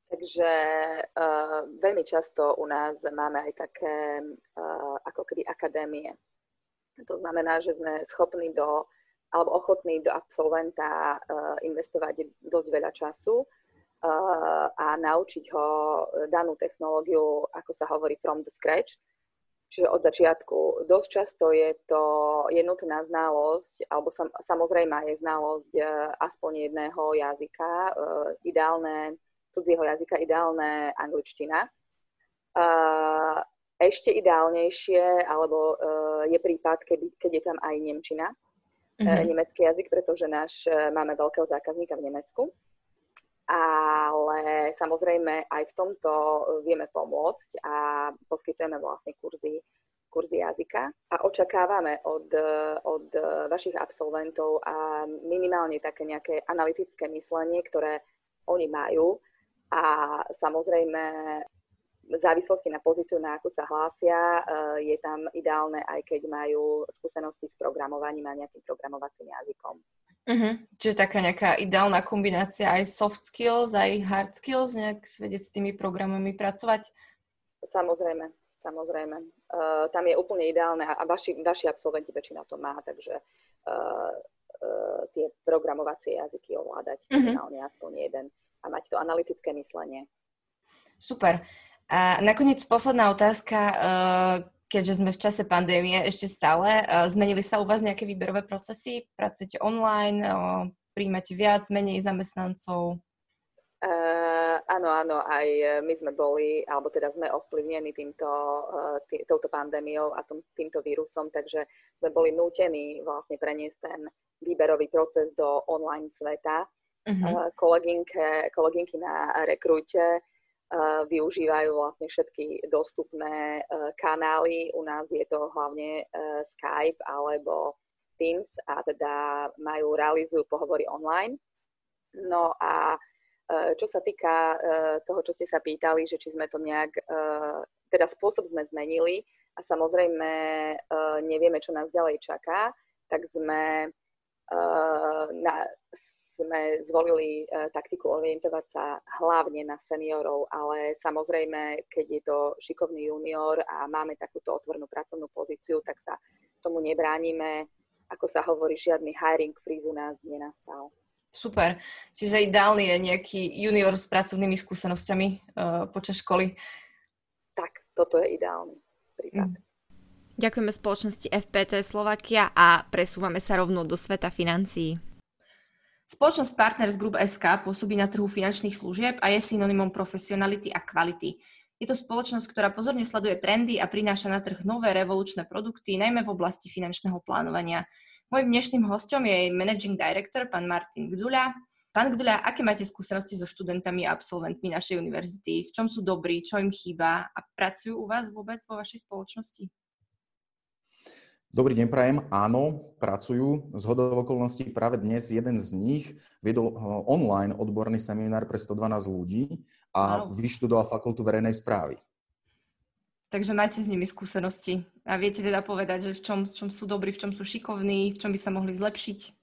Takže uh, veľmi často u nás máme aj také uh, ako keby akadémie. To znamená, že sme schopní do, alebo ochotní do absolventa uh, investovať dosť veľa času a naučiť ho danú technológiu, ako sa hovorí, from the scratch. Čiže od začiatku. Dosť často je to je nutná znalosť, alebo sam, samozrejme je znalosť e, aspoň jedného jazyka, ideálne, cudzieho jazyka, ideálne angličtina. Ešte ideálnejšie, alebo je prípad, keby, keď je tam aj nemčina, mm-hmm. nemecký jazyk, pretože náš máme veľkého zákazníka v Nemecku ale samozrejme aj v tomto vieme pomôcť a poskytujeme vlastne kurzy, kurzy jazyka. A očakávame od, od vašich absolventov a minimálne také nejaké analytické myslenie, ktoré oni majú. A samozrejme v závislosti na pozíciu, na akú sa hlásia, je tam ideálne aj keď majú skúsenosti s programovaním a nejakým programovacím jazykom. Uh-huh. Čiže taká nejaká ideálna kombinácia aj soft skills, aj hard skills, nejak svedieť s tými programami pracovať? Samozrejme, samozrejme. Uh, tam je úplne ideálne a vaši, vaši absolventi väčšina to má, takže uh, uh, tie programovacie jazyky ovládať uh-huh. aspoň jeden a mať to analytické myslenie. Super. A nakoniec posledná otázka. Uh, keďže sme v čase pandémie ešte stále. Zmenili sa u vás nejaké výberové procesy? Pracujete online? Príjmate viac, menej zamestnancov? Uh, áno, áno, aj my sme boli, alebo teda sme ovplyvnení týmto, uh, tý, touto pandémiou a tom, týmto vírusom, takže sme boli nútení vlastne preniesť ten výberový proces do online sveta. Uh-huh. Uh, kolegynke, kolegynky na rekrúte využívajú vlastne všetky dostupné uh, kanály. U nás je to hlavne uh, Skype alebo Teams a teda majú, realizujú pohovory online. No a čo sa týka toho, čo ste sa pýtali, že či sme to nejak, teda spôsob sme zmenili a samozrejme nevieme, čo nás ďalej čaká, tak sme, na, sme zvolili taktiku orientovať sa hlavne na seniorov, ale samozrejme, keď je to šikovný junior a máme takúto otvornú pracovnú pozíciu, tak sa tomu nebránime. Ako sa hovorí, žiadny hiring freeze u nás nenastal. Super. Čiže ideálny je nejaký junior s pracovnými skúsenosťami uh, počas školy. Tak, toto je ideálny prípad. Mm. Ďakujeme spoločnosti FPT Slovakia a presúvame sa rovno do sveta financií. Spoločnosť Partners Group SK pôsobí na trhu finančných služieb a je synonymom profesionality a kvality. Je to spoločnosť, ktorá pozorne sleduje trendy a prináša na trh nové revolučné produkty, najmä v oblasti finančného plánovania. Mojím dnešným hostom je Managing Director, pán Martin Gduľa. Pán Gduľa, aké máte skúsenosti so študentami a absolventmi našej univerzity? V čom sú dobrí, čo im chýba a pracujú u vás vôbec vo vašej spoločnosti? Dobrý deň, prajem. Áno, pracujú. Z hodov okolností práve dnes jeden z nich viedol eh, online odborný seminár pre 112 ľudí a wow. vyštudoval fakultu verejnej správy takže máte s nimi skúsenosti a viete teda povedať, že v čom, v čom sú dobrí, v čom sú šikovní, v čom by sa mohli zlepšiť.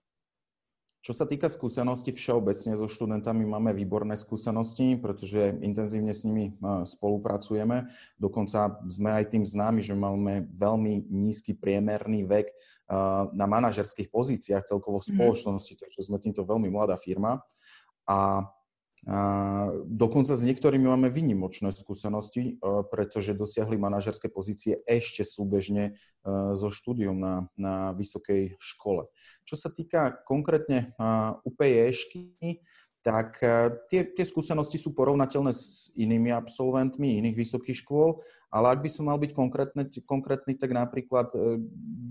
Čo sa týka skúseností všeobecne so študentami, máme výborné skúsenosti, pretože intenzívne s nimi spolupracujeme. Dokonca sme aj tým známi, že máme veľmi nízky priemerný vek na manažerských pozíciách celkovo v mhm. spoločnosti, mm-hmm. takže sme týmto veľmi mladá firma. A Dokonca s niektorými máme vynimočné skúsenosti, e, pretože dosiahli manažerské pozície ešte súbežne e, so štúdium na, na vysokej škole. Čo sa týka konkrétne UPEšky, tak e, tie, tie skúsenosti sú porovnateľné s inými absolventmi iných vysokých škôl, ale ak by som mal byť konkrétny, tak napríklad e,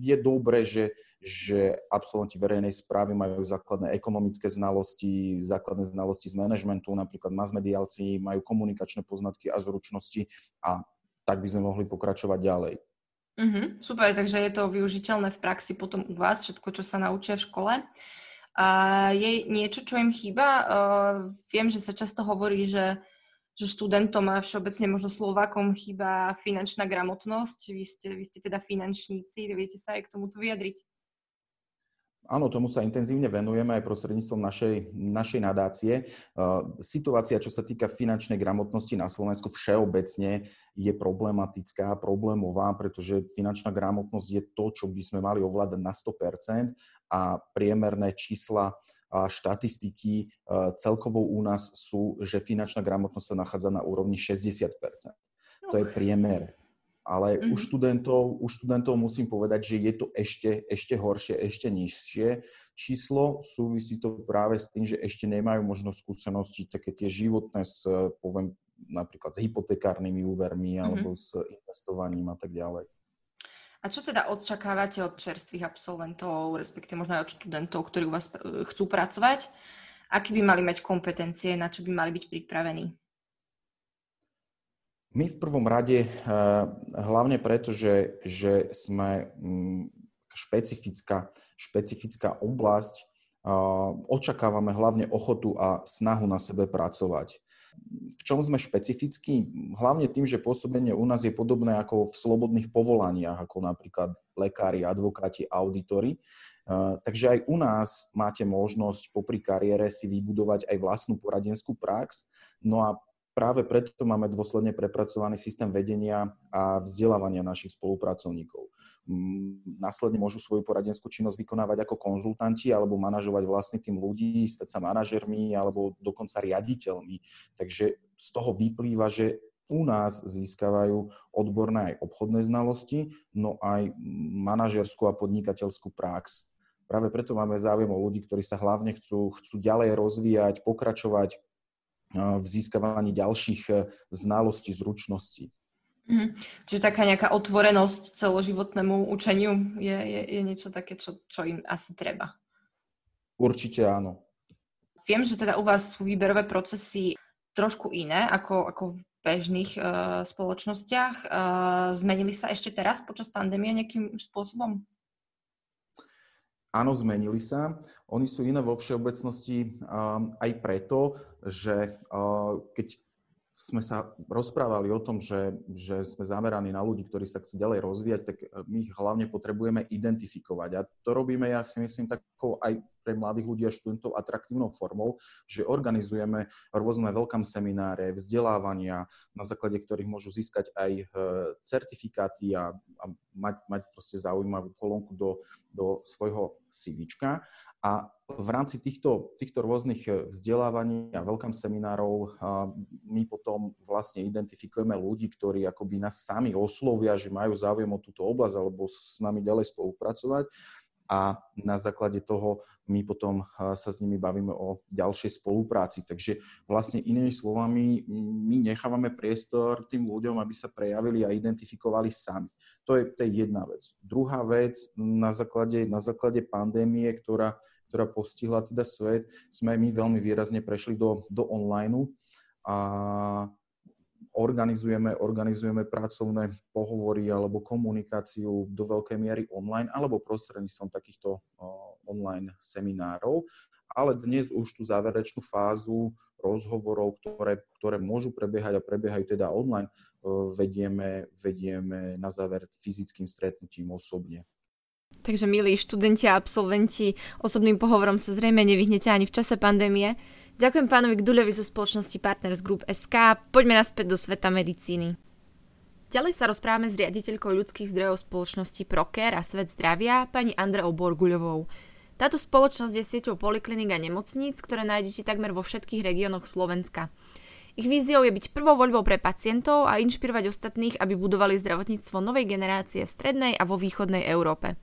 je dobré, že, že absolventi verejnej správy majú základné ekonomické znalosti, základné znalosti z manažmentu, napríklad masmediálci majú komunikačné poznatky a zručnosti a tak by sme mohli pokračovať ďalej. Mm-hmm, super, takže je to využiteľné v praxi potom u vás, všetko, čo sa naučia v škole. A je niečo, čo im chýba? Uh, viem, že sa často hovorí, že, že študentom a všeobecne možno Slovákom chýba finančná gramotnosť. Vy ste, vy ste teda finančníci, viete sa aj k tomuto vyjadriť? Áno, tomu sa intenzívne venujeme aj prostredníctvom našej, našej nadácie. Situácia, čo sa týka finančnej gramotnosti na Slovensku všeobecne je problematická, problémová, pretože finančná gramotnosť je to, čo by sme mali ovládať na 100% a priemerné čísla a štatistiky celkovo u nás sú, že finančná gramotnosť sa nachádza na úrovni 60%. To je priemer ale mm-hmm. u, študentov, u študentov musím povedať, že je to ešte, ešte horšie, ešte nižšie číslo. Súvisí to práve s tým, že ešte nemajú možno skúsenosti také tie životné s, poviem, napríklad s hypotekárnymi úvermi mm-hmm. alebo s investovaním a tak ďalej. A čo teda očakávate od čerstvých absolventov, respektíve možno aj od študentov, ktorí u vás e, chcú pracovať? Aké by mali mať kompetencie, na čo by mali byť pripravení? My v prvom rade, eh, hlavne preto, že, že sme mm, špecifická, špecifická oblasť, eh, očakávame hlavne ochotu a snahu na sebe pracovať. V čom sme špecifickí? Hlavne tým, že pôsobenie u nás je podobné ako v slobodných povolaniach, ako napríklad lekári, advokáti, auditori. Eh, takže aj u nás máte možnosť popri kariére si vybudovať aj vlastnú poradenskú prax. No a práve preto máme dôsledne prepracovaný systém vedenia a vzdelávania našich spolupracovníkov. Následne môžu svoju poradenskú činnosť vykonávať ako konzultanti alebo manažovať vlastný tým ľudí, stať sa manažermi alebo dokonca riaditeľmi. Takže z toho vyplýva, že u nás získavajú odborné aj obchodné znalosti, no aj manažerskú a podnikateľskú prax. Práve preto máme záujem o ľudí, ktorí sa hlavne chcú, chcú ďalej rozvíjať, pokračovať v získavaní ďalších znalostí, zručností. Mhm. Čiže taká nejaká otvorenosť celoživotnému učeniu je, je, je niečo také, čo, čo im asi treba. Určite áno. Viem, že teda u vás sú výberové procesy trošku iné ako, ako v bežných uh, spoločnostiach. Uh, zmenili sa ešte teraz počas pandémie nejakým spôsobom? Áno, zmenili sa. Oni sú iné vo všeobecnosti aj preto, že keď sme sa rozprávali o tom, že, že sme zameraní na ľudí, ktorí sa chcú ďalej rozvíjať, tak my ich hlavne potrebujeme identifikovať. A to robíme, ja si myslím, takou aj pre mladých ľudí a študentov atraktívnou formou, že organizujeme rôzne veľkám semináre, vzdelávania, na základe ktorých môžu získať aj e, certifikáty a, a mať, mať proste zaujímavú kolónku do, do svojho CVčka. A v rámci týchto, týchto rôznych eh, vzdelávaní a veľkám seminárov my potom vlastne identifikujeme ľudí, ktorí akoby nás sami oslovia, že majú záujem o túto oblasť alebo s nami ďalej spolupracovať a na základe toho my potom eh, sa s nimi bavíme o ďalšej spolupráci. Takže vlastne inými slovami, my nechávame priestor tým ľuďom, aby sa prejavili a identifikovali sami. To je, to je jedna vec. Druhá vec, na základe, na základe pandémie, ktorá, ktorá postihla teda svet, sme my veľmi výrazne prešli do, do online a organizujeme, organizujeme pracovné pohovory alebo komunikáciu do veľkej miery online alebo prostredníctvom takýchto online seminárov. Ale dnes už tú záverečnú fázu rozhovorov, ktoré, ktoré môžu prebiehať a prebiehajú teda online, vedieme, vedieme na záver fyzickým stretnutím osobne. Takže milí študenti a absolventi, osobným pohovorom sa zrejme nevyhnete ani v čase pandémie. Ďakujem pánovi Gduľovi zo spoločnosti Partners Group SK. Poďme naspäť do sveta medicíny. Ďalej sa rozprávame s riaditeľkou ľudských zdrojov spoločnosti Proker a Svet zdravia, pani Andreou Borguľovou. Táto spoločnosť je sieťou poliklinik a nemocníc, ktoré nájdete takmer vo všetkých regiónoch Slovenska. Ich víziou je byť prvou voľbou pre pacientov a inšpirovať ostatných, aby budovali zdravotníctvo novej generácie v strednej a vo východnej Európe.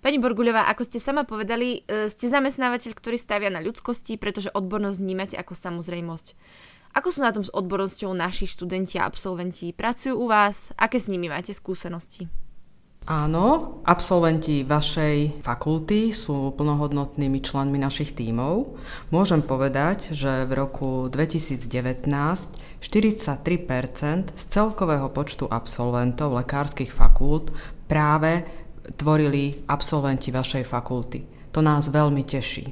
Pani Borguľová, ako ste sama povedali, e, ste zamestnávateľ, ktorý stavia na ľudskosti, pretože odbornosť vnímate ako samozrejmosť. Ako sú na tom s odbornosťou naši študenti a absolventi? Pracujú u vás? Aké s nimi máte skúsenosti? Áno, absolventi vašej fakulty sú plnohodnotnými členmi našich tímov. Môžem povedať, že v roku 2019 43% z celkového počtu absolventov lekárskych fakult práve tvorili absolventi vašej fakulty. To nás veľmi teší.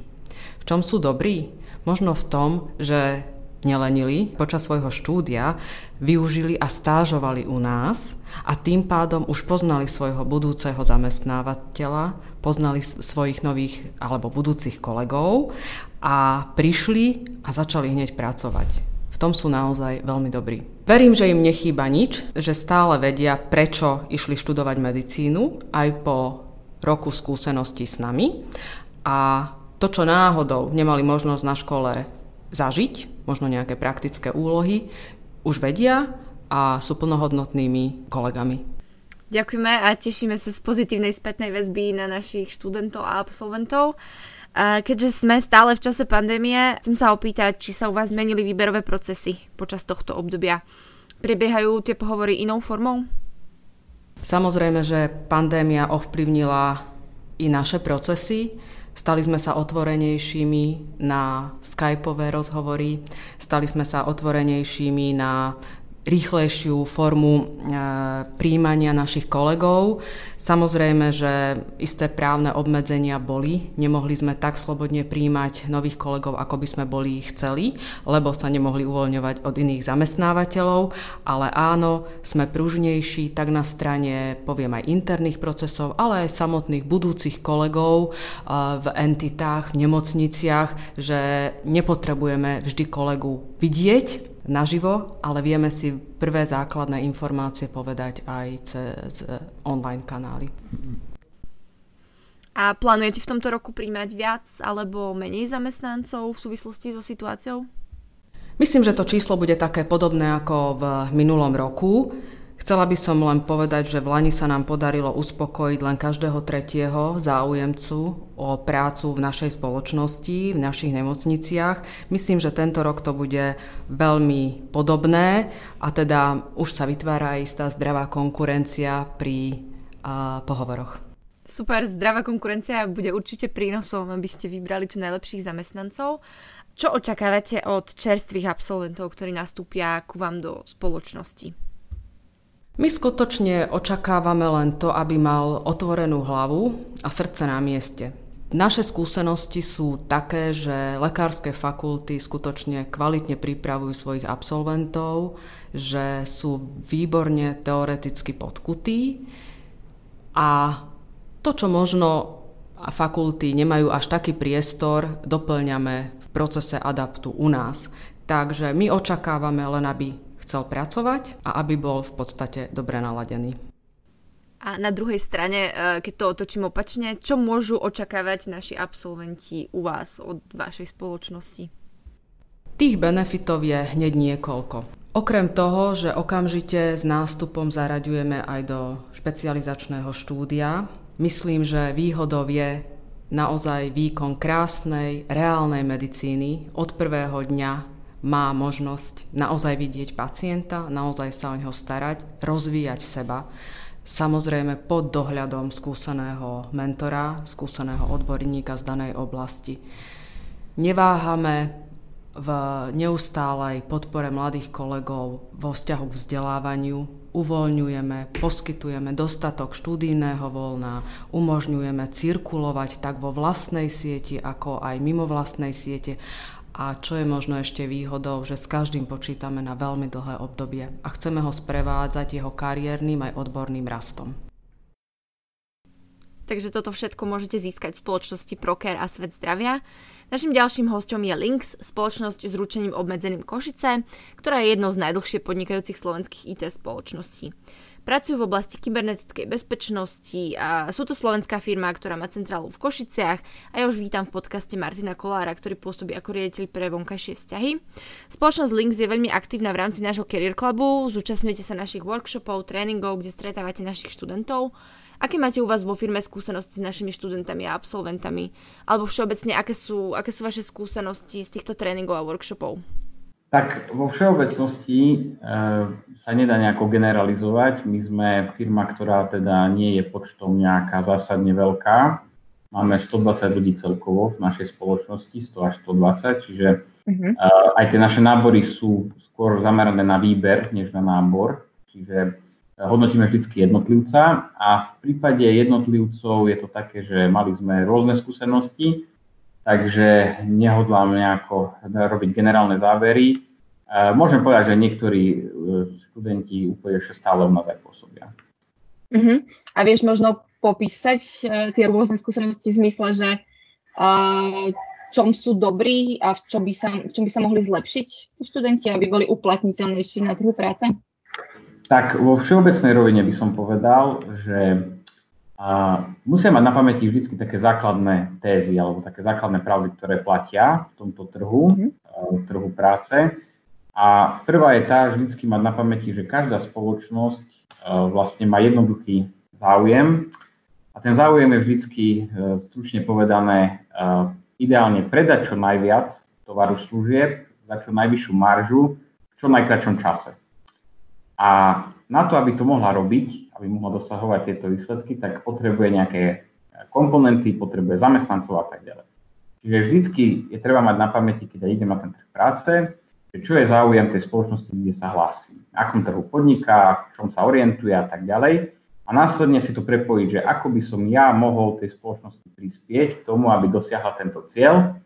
V čom sú dobrí? Možno v tom, že nelenili počas svojho štúdia, využili a stážovali u nás a tým pádom už poznali svojho budúceho zamestnávateľa, poznali svojich nových alebo budúcich kolegov a prišli a začali hneď pracovať. V tom sú naozaj veľmi dobrí. Verím, že im nechýba nič, že stále vedia, prečo išli študovať medicínu aj po roku skúseností s nami a to, čo náhodou nemali možnosť na škole zažiť, možno nejaké praktické úlohy, už vedia a sú plnohodnotnými kolegami. Ďakujeme a tešíme sa z pozitívnej spätnej väzby na našich študentov a absolventov. Keďže sme stále v čase pandémie, chcem sa opýtať, či sa u vás zmenili výberové procesy počas tohto obdobia. Prebiehajú tie pohovory inou formou? Samozrejme, že pandémia ovplyvnila i naše procesy. Stali sme sa otvorenejšími na skypové rozhovory, stali sme sa otvorenejšími na rýchlejšiu formu e, príjmania našich kolegov. Samozrejme, že isté právne obmedzenia boli. Nemohli sme tak slobodne príjmať nových kolegov, ako by sme boli chceli, lebo sa nemohli uvoľňovať od iných zamestnávateľov, ale áno, sme pružnejší tak na strane, poviem aj interných procesov, ale aj samotných budúcich kolegov e, v entitách, v nemocniciach, že nepotrebujeme vždy kolegu vidieť, naživo, ale vieme si prvé základné informácie povedať aj cez online kanály. A plánujete v tomto roku príjmať viac alebo menej zamestnancov v súvislosti so situáciou? Myslím, že to číslo bude také podobné ako v minulom roku. Chcela by som len povedať, že v Lani sa nám podarilo uspokojiť len každého tretieho záujemcu o prácu v našej spoločnosti, v našich nemocniciach. Myslím, že tento rok to bude veľmi podobné a teda už sa vytvára istá zdravá konkurencia pri uh, pohovoroch. Super, zdravá konkurencia bude určite prínosom, aby ste vybrali čo najlepších zamestnancov. Čo očakávate od čerstvých absolventov, ktorí nastúpia ku vám do spoločnosti? My skutočne očakávame len to, aby mal otvorenú hlavu a srdce na mieste. Naše skúsenosti sú také, že lekárske fakulty skutočne kvalitne pripravujú svojich absolventov, že sú výborne teoreticky podkutí a to, čo možno fakulty nemajú až taký priestor, doplňame v procese adaptu u nás. Takže my očakávame len, aby chcel pracovať a aby bol v podstate dobre naladený. A na druhej strane, e, keď to otočím opačne, čo môžu očakávať naši absolventi u vás od vašej spoločnosti? Tých benefitov je hneď niekoľko. Okrem toho, že okamžite s nástupom zaraďujeme aj do špecializačného štúdia, myslím, že výhodou je naozaj výkon krásnej, reálnej medicíny od prvého dňa má možnosť naozaj vidieť pacienta, naozaj sa o neho starať, rozvíjať seba. Samozrejme pod dohľadom skúseného mentora, skúseného odborníka z danej oblasti. Neváhame v neustálej podpore mladých kolegov vo vzťahu k vzdelávaniu, uvoľňujeme, poskytujeme dostatok študijného voľna, umožňujeme cirkulovať tak vo vlastnej sieti, ako aj mimo vlastnej siete a čo je možno ešte výhodou, že s každým počítame na veľmi dlhé obdobie a chceme ho sprevádzať jeho kariérnym aj odborným rastom. Takže toto všetko môžete získať v spoločnosti Proker a Svet zdravia. Našim ďalším hostom je Links, spoločnosť s ručením obmedzeným Košice, ktorá je jednou z najdlhšie podnikajúcich slovenských IT spoločností. Pracujú v oblasti kybernetickej bezpečnosti a sú to slovenská firma, ktorá má centrálu v Košiciach a ja už vítam v podcaste Martina Kolára, ktorý pôsobí ako riaditeľ pre vonkajšie vzťahy. Spoločnosť Links je veľmi aktívna v rámci nášho Career Clubu, zúčastňujete sa našich workshopov, tréningov, kde stretávate našich študentov. Aké máte u vás vo firme skúsenosti s našimi študentami a absolventami? Alebo všeobecne, aké sú, aké sú vaše skúsenosti z týchto tréningov a workshopov? Tak vo všeobecnosti e, sa nedá nejako generalizovať. My sme firma, ktorá teda nie je počtom nejaká zásadne veľká. Máme 120 ľudí celkovo v našej spoločnosti, 100 až 120, čiže uh-huh. aj tie naše nábory sú skôr zamerané na výber, než na nábor. Čiže e, hodnotíme vždy jednotlivca a v prípade jednotlivcov je to také, že mali sme rôzne skúsenosti, takže nehodlám nejako robiť generálne závery. Môžem povedať, že niektorí e, študenti úplne ešte stále u nás aj pôsobia. Uh-huh. A vieš možno popísať uh, tie rôzne skúsenosti v zmysle, že uh, čom sú dobrí a v čom by sa, v čom by sa mohli zlepšiť študenti, aby boli uplatniteľnejší na trhu práce? Tak vo všeobecnej rovine by som povedal, že a musia mať na pamäti vždy také základné tézy alebo také základné pravdy, ktoré platia v tomto trhu, mm-hmm. trhu práce. A prvá je tá vždycky mať na pamäti, že každá spoločnosť e, vlastne má jednoduchý záujem a ten záujem je vždycky e, stručne povedané ideálne predať čo najviac tovaru služieb za čo najvyššiu maržu v čo najkračom čase. A na to, aby to mohla robiť, aby mohla dosahovať tieto výsledky, tak potrebuje nejaké komponenty, potrebuje zamestnancov a tak ďalej. Čiže vždycky je treba mať na pamäti, keď idem na ten trh práce, čo je záujem tej spoločnosti, kde sa hlási, akom trhu podniká, v čom sa orientuje a tak ďalej. A následne si to prepojiť, že ako by som ja mohol tej spoločnosti prispieť k tomu, aby dosiahla tento cieľ.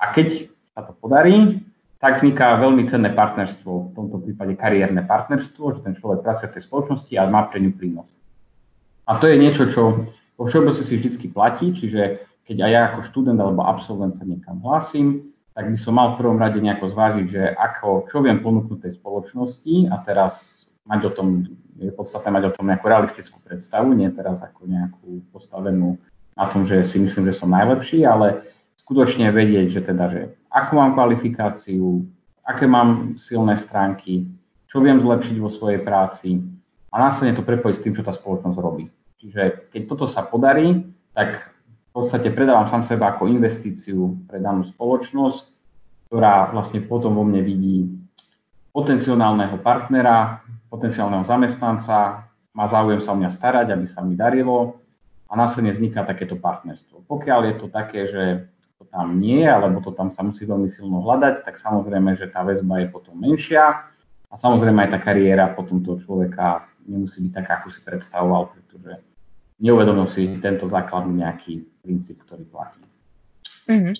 A keď sa to podarí, tak vzniká veľmi cenné partnerstvo, v tomto prípade kariérne partnerstvo, že ten človek pracuje v tej spoločnosti a má pre ňu prínos. A to je niečo, čo vo všeobecnosti si vždy platí, čiže keď aj ja ako študent alebo absolvent sa niekam hlásim, tak by som mal v prvom rade nejako zvážiť, že ako, čo viem ponúknuť tej spoločnosti a teraz mať o tom, je podstatné mať o tom nejakú realistickú predstavu, nie teraz ako nejakú postavenú na tom, že si myslím, že som najlepší, ale skutočne vedieť, že teda, že akú mám kvalifikáciu, aké mám silné stránky, čo viem zlepšiť vo svojej práci a následne to prepojiť s tým, čo tá spoločnosť robí. Čiže keď toto sa podarí, tak v podstate predávam sám seba ako investíciu pre danú spoločnosť, ktorá vlastne potom vo mne vidí potenciálneho partnera, potenciálneho zamestnanca, má záujem sa o mňa starať, aby sa mi darilo a následne vzniká takéto partnerstvo. Pokiaľ je to také, že to tam nie, alebo to tam sa musí veľmi silno hľadať, tak samozrejme, že tá väzba je potom menšia a samozrejme aj tá kariéra potom toho človeka nemusí byť taká, ako si predstavoval, pretože neuvedomil si tento základný nejaký princíp, ktorý platí. Mm-hmm.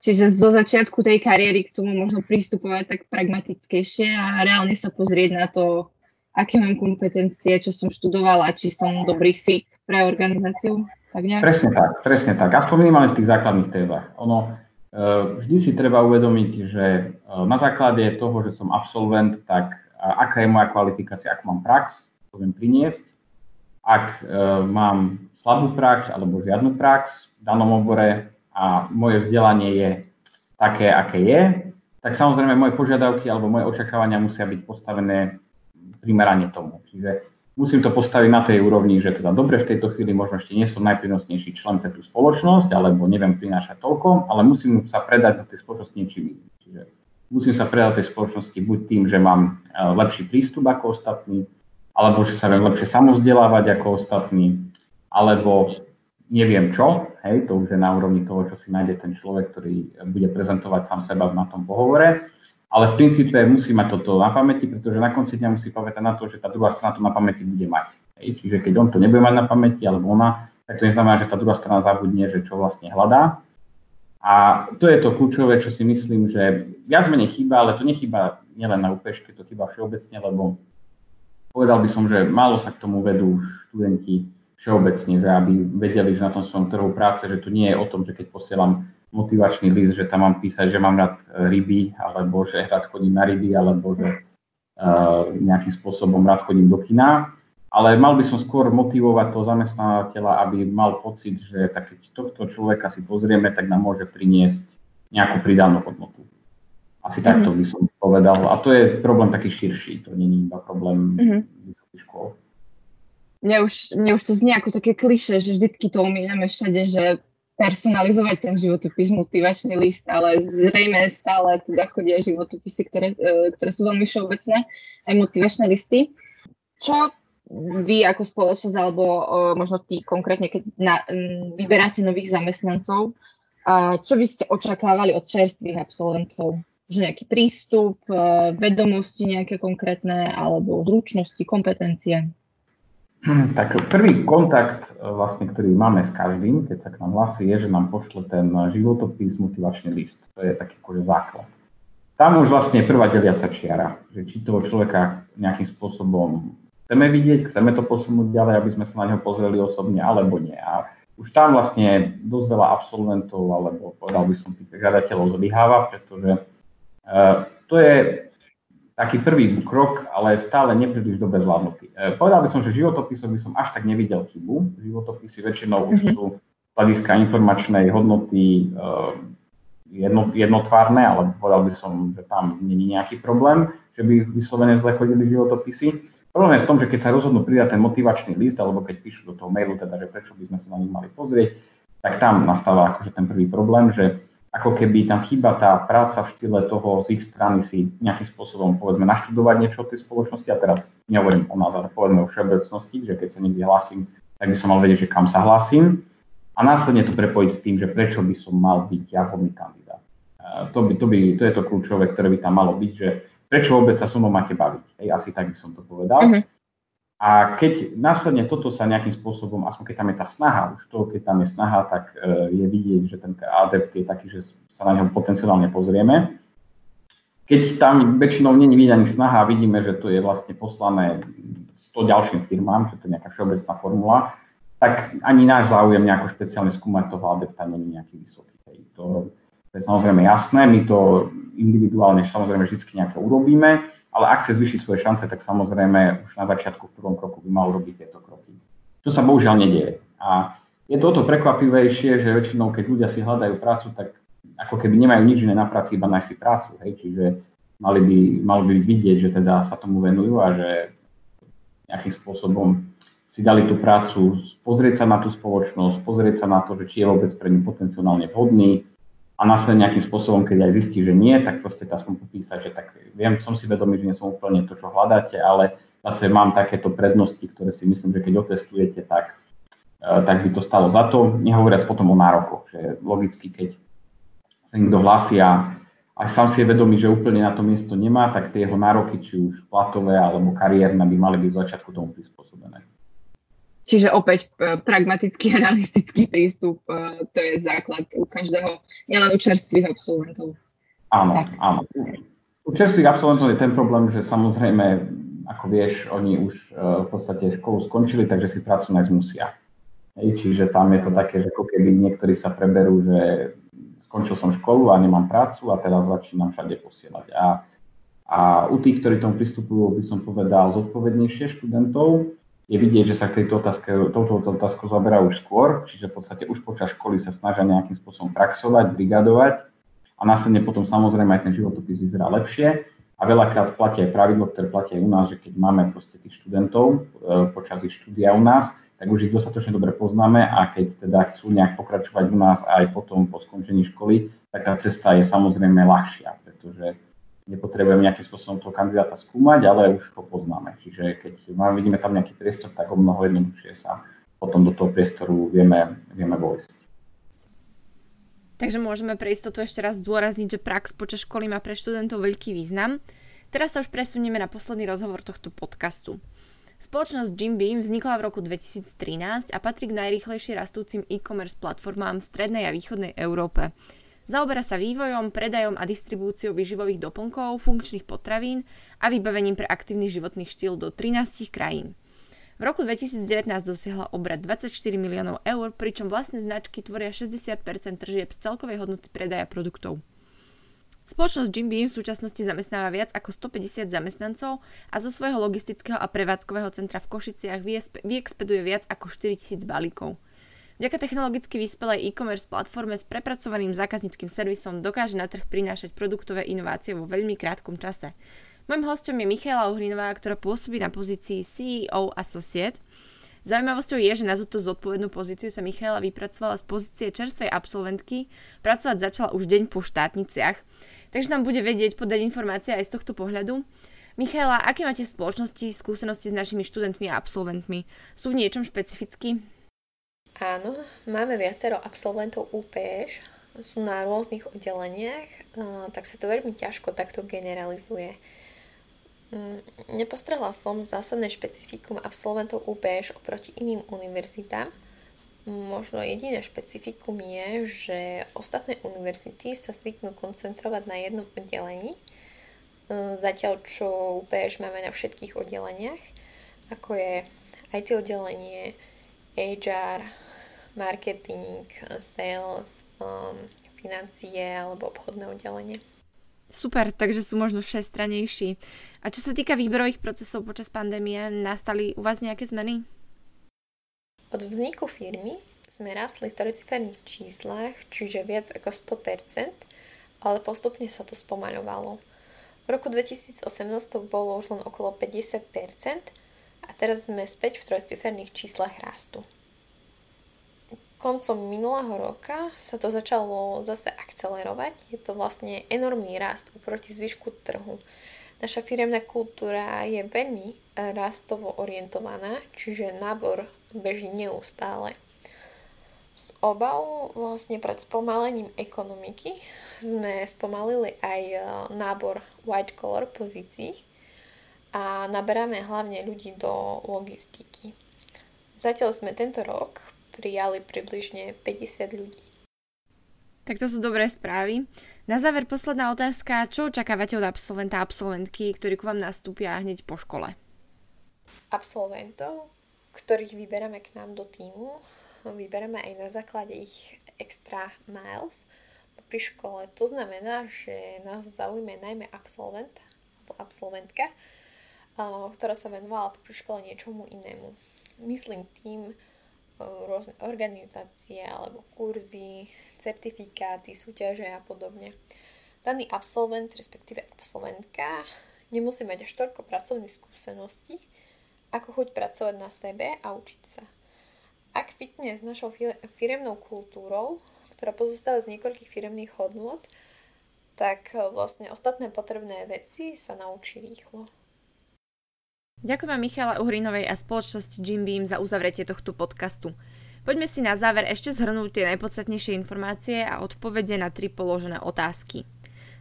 Čiže zo začiatku tej kariéry k tomu možno pristupovať tak pragmatickejšie a reálne sa pozrieť na to, aké mám kompetencie, čo som študovala, či som dobrý fit pre organizáciu. Tak nejak? Presne tak, presne tak. Aspoň minimálne v tých základných tézach. Ono, e, vždy si treba uvedomiť, že e, na základe toho, že som absolvent, tak aká je moja kvalifikácia, ak mám prax, to viem priniesť. Ak e, mám slabú prax alebo žiadnu prax v danom obore, a moje vzdelanie je také, aké je, tak samozrejme moje požiadavky alebo moje očakávania musia byť postavené primerane tomu. Čiže musím to postaviť na tej úrovni, že teda dobre v tejto chvíli možno ešte nie som najprínosnejší člen pre tú spoločnosť, alebo neviem prinášať toľko, ale musím sa predať do tej spoločnosti niečím Čiže musím sa predať tej spoločnosti buď tým, že mám e, lepší prístup ako ostatní, alebo že sa viem lepšie samovzdelávať ako ostatní, alebo neviem čo, hej, to už je na úrovni toho, čo si nájde ten človek, ktorý bude prezentovať sám seba na tom pohovore, ale v princípe musí mať toto na pamäti, pretože na konci dňa musí pamätať na to, že tá druhá strana to na pamäti bude mať. Hej. Čiže keď on to nebude mať na pamäti, alebo ona, tak to neznamená, že tá druhá strana zabudne, že čo vlastne hľadá. A to je to kľúčové, čo si myslím, že viac menej chýba, ale to nechýba nielen na UPŠke, to chýba všeobecne, lebo povedal by som, že málo sa k tomu vedú študenti všeobecne, že aby vedeli, že na tom svojom trhu práce, že tu nie je o tom, že keď posielam motivačný list, že tam mám písať, že mám rád e, ryby, alebo že rád chodím na ryby, alebo že uh, nejakým spôsobom rád chodím do kina. Ale mal by som skôr motivovať toho zamestnávateľa, aby mal pocit, že tak keď tohto človeka si pozrieme, tak nám môže priniesť nejakú pridanú hodnotu. Asi mm-hmm. takto by som povedal. A to je problém taký širší, to je iba problém mm-hmm. vysokých škôl mne už, mne už to znie ako také kliše, že vždycky to umíjame všade, že personalizovať ten životopis, motivačný list, ale zrejme stále teda chodia životopisy, ktoré, e, ktoré sú veľmi všeobecné, aj motivačné listy. Čo vy ako spoločnosť, alebo uh, možno ty konkrétne, keď na, vyberáte nových zamestnancov, čo by ste očakávali od čerstvých absolventov? Že nejaký prístup, uh, vedomosti nejaké konkrétne, alebo zručnosti, kompetencie? Hm, tak prvý kontakt, e, vlastne, ktorý máme s každým, keď sa k nám hlasí, je, že nám pošle ten životopis, motivačný list. To je taký akože základ. Tam už vlastne je prvá deliaca čiara, že či toho človeka nejakým spôsobom chceme vidieť, chceme to posunúť ďalej, aby sme sa na neho pozreli osobne, alebo nie. A už tam vlastne dosť veľa absolventov, alebo povedal by som tých žiadateľov zlyháva, pretože uh, to je taký prvý krok, ale stále nepríliš dobre zvládnutý. E, povedal by som, že životopisov by som až tak nevidel chybu. Životopisy väčšinou už mhm. sú z hľadiska informačnej hodnoty e, jedno, jednotvárne, ale povedal by som, že tam není nejaký problém, že by vyslovene zle chodili životopisy. Problém je v tom, že keď sa rozhodnú pridať ten motivačný list, alebo keď píšu do toho mailu, teda, že prečo by sme sa na nich mali pozrieť, tak tam nastáva akože ten prvý problém, že ako keby tam chýba tá práca v štýle toho z ich strany si nejakým spôsobom povedzme naštudovať niečo o tej spoločnosti a teraz nehovorím o nás, ale povedzme o všeobecnosti, že keď sa niekde hlasím, tak by som mal vedieť, že kam sa hlasím a následne to prepojiť s tým, že prečo by som mal byť ja vhodný kandidát. To, by, to, by, to je to kľúčové, ktoré by tam malo byť, že prečo vôbec sa so mnou máte baviť. Hej, asi tak by som to povedal. Uh-huh. A keď následne toto sa nejakým spôsobom, aspoň keď tam je tá snaha, už to, keď tam je snaha, tak e, je vidieť, že ten adept je taký, že sa na neho potenciálne pozrieme. Keď tam väčšinou není vidieť snaha a vidíme, že to je vlastne poslané 100 ďalším firmám, že to je nejaká všeobecná formula, tak ani náš záujem nejako špeciálne skúmať toho adepta není nejaký vysoký. To, to je samozrejme jasné, my to individuálne samozrejme vždy nejako urobíme, ale ak chce zvyšiť svoje šance, tak samozrejme už na začiatku v prvom kroku by mal robiť tieto kroky. Čo sa bohužiaľ nedieje. A je to o to prekvapivejšie, že väčšinou, keď ľudia si hľadajú prácu, tak ako keby nemajú nič iné na práci, iba nájsť si prácu. Hej? Čiže mali by, mali by vidieť, že teda sa tomu venujú a že nejakým spôsobom si dali tú prácu, pozrieť sa na tú spoločnosť, pozrieť sa na to, že či je vôbec pre ňu potenciálne vhodný a následne nejakým spôsobom, keď aj zistí, že nie, tak proste aspoň popísať, že tak viem, som si vedomý, že nie som úplne to, čo hľadáte, ale zase mám takéto prednosti, ktoré si myslím, že keď otestujete, tak, e, tak by to stalo za to. Nehovoriac potom o nárokoch, že logicky, keď sa niekto hlási a aj sám si je vedomý, že úplne na to miesto nemá, tak tie jeho nároky, či už platové alebo kariérne, by mali byť z začiatku tomu prispôsobené. Čiže opäť e, pragmatický realistický prístup, e, to je základ u každého, nielen u čerstvých absolventov. Áno, tak. áno. U čerstvých absolventov je ten problém, že samozrejme, ako vieš, oni už e, v podstate školu skončili, takže si prácu nájsť musia. Hej, čiže tam je to také, že ako keby niektorí sa preberú, že skončil som školu a nemám prácu a teraz začínam všade posielať. A, a u tých, ktorí tomu pristupujú, by som povedal, zodpovednejšie študentov, je vidieť, že sa k tejto otázke, touto otázkou zaberajú už skôr, čiže v podstate už počas školy sa snažia nejakým spôsobom praxovať, brigadovať a následne potom samozrejme aj ten životopis vyzerá lepšie. A veľakrát platí aj pravidlo, ktoré platí aj u nás, že keď máme proste tých študentov e, počas ich štúdia u nás, tak už ich dostatočne dobre poznáme a keď teda chcú nejak pokračovať u nás aj potom po skončení školy, tak tá cesta je samozrejme ľahšia, pretože nepotrebujeme nejakým spôsobom toho kandidáta skúmať, ale už ho poznáme. Čiže keď máme, vidíme tam nejaký priestor, tak o mnoho jednoduchšie sa potom do toho priestoru vieme, vieme vojsť. Takže môžeme pre istotu ešte raz zdôrazniť, že prax počas školy má pre študentov veľký význam. Teraz sa už presunieme na posledný rozhovor tohto podcastu. Spoločnosť Jim Beam vznikla v roku 2013 a patrí k najrýchlejšie rastúcim e-commerce platformám v strednej a východnej Európe. Zaoberá sa vývojom, predajom a distribúciou výživových doplnkov, funkčných potravín a vybavením pre aktívny životný štýl do 13 krajín. V roku 2019 dosiahla obrad 24 miliónov eur, pričom vlastné značky tvoria 60% tržieb z celkovej hodnoty predaja produktov. Spoločnosť Jim Beam v súčasnosti zamestnáva viac ako 150 zamestnancov a zo svojho logistického a prevádzkového centra v Košiciach vyexpeduje viac ako 4000 balíkov. Vďaka technologicky vyspelej e-commerce platforme s prepracovaným zákazníckým servisom dokáže na trh prinášať produktové inovácie vo veľmi krátkom čase. Mojím hostom je Michaela Uhrinová, ktorá pôsobí na pozícii CEO Associate. Zaujímavosťou je, že na túto zodpovednú pozíciu sa Michaela vypracovala z pozície čerstvej absolventky, pracovať začala už deň po štátniciach, takže nám bude vedieť podať informácie aj z tohto pohľadu. Michaela, aké máte v spoločnosti skúsenosti s našimi študentmi a absolventmi? Sú v niečom špecificky? Áno, máme viacero absolventov UPŠ, sú na rôznych oddeleniach, tak sa to veľmi ťažko takto generalizuje. Mm, nepostrehla som zásadné špecifikum absolventov UPŠ oproti iným univerzitám. Možno jediné špecifikum je, že ostatné univerzity sa zvyknú koncentrovať na jednom oddelení, zatiaľ čo UPŠ máme na všetkých oddeleniach, ako je IT oddelenie, HR, marketing, sales, um, financie alebo obchodné oddelenie. Super, takže sú možno všestranejší. A čo sa týka výberových procesov počas pandémie, nastali u vás nejaké zmeny? Od vzniku firmy sme rastli v trojciferných číslach, čiže viac ako 100%, ale postupne sa to spomaľovalo. V roku 2018 to bolo už len okolo 50% a teraz sme späť v trojciferných číslach rastu koncom minulého roka sa to začalo zase akcelerovať. Je to vlastne enormný rast oproti zvyšku trhu. Naša firemná kultúra je veľmi rastovo orientovaná, čiže nábor beží neustále. S obav vlastne pred spomalením ekonomiky sme spomalili aj e, nábor white collar pozícií a naberáme hlavne ľudí do logistiky. Zatiaľ sme tento rok prijali približne 50 ľudí. Tak to sú dobré správy. Na záver posledná otázka. Čo očakávate od absolventa a absolventky, ktorí k vám nastúpia hneď po škole? Absolventov, ktorých vyberáme k nám do týmu, vyberáme aj na základe ich extra miles pri škole. To znamená, že nás zaujme najmä absolvent alebo absolventka, ktorá sa venovala pri škole niečomu inému. Myslím tým rôzne organizácie alebo kurzy, certifikáty, súťaže a podobne. Daný absolvent, respektíve absolventka, nemusí mať až toľko pracovných skúseností, ako chuť pracovať na sebe a učiť sa. Ak fitne s našou firemnou kultúrou, ktorá pozostáva z niekoľkých firemných hodnôt, tak e, vlastne ostatné potrebné veci sa naučí rýchlo. Ďakujem Michala Uhrinovej a spoločnosti Jim Beam za uzavretie tohto podcastu. Poďme si na záver ešte zhrnúť tie najpodstatnejšie informácie a odpovede na tri položené otázky.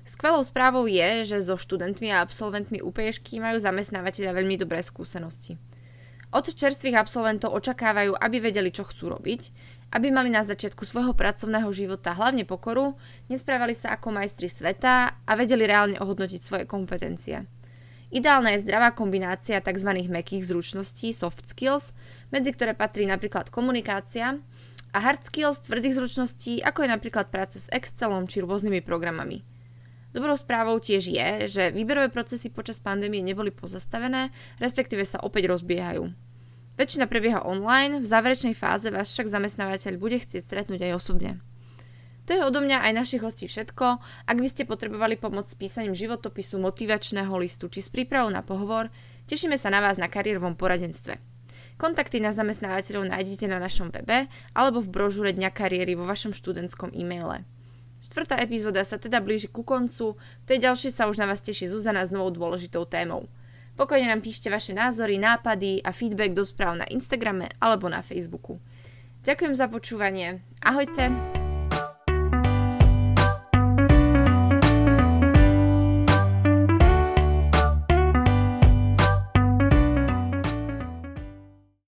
Skvelou správou je, že so študentmi a absolventmi UPŠky majú zamestnávateľia veľmi dobré skúsenosti. Od čerstvých absolventov očakávajú, aby vedeli, čo chcú robiť, aby mali na začiatku svojho pracovného života hlavne pokoru, nesprávali sa ako majstri sveta a vedeli reálne ohodnotiť svoje kompetencie. Ideálna je zdravá kombinácia tzv. mekých zručností, soft skills, medzi ktoré patrí napríklad komunikácia, a hard skills, tvrdých zručností, ako je napríklad práca s Excelom či rôznymi programami. Dobrou správou tiež je, že výberové procesy počas pandémie neboli pozastavené, respektíve sa opäť rozbiehajú. Väčšina prebieha online, v záverečnej fáze vás však zamestnávateľ bude chcieť stretnúť aj osobne. To je odo mňa aj našich hostí všetko. Ak by ste potrebovali pomoc s písaním životopisu, motivačného listu či s prípravou na pohovor, tešíme sa na vás na kariérovom poradenstve. Kontakty na zamestnávateľov nájdete na našom webe alebo v brožúre Dňa kariéry vo vašom študentskom e-maile. Štvrtá epizóda sa teda blíži ku koncu, v tej ďalšej sa už na vás teší Zuzana s novou dôležitou témou. Pokojne nám píšte vaše názory, nápady a feedback do správ na Instagrame alebo na Facebooku. Ďakujem za počúvanie. Ahojte!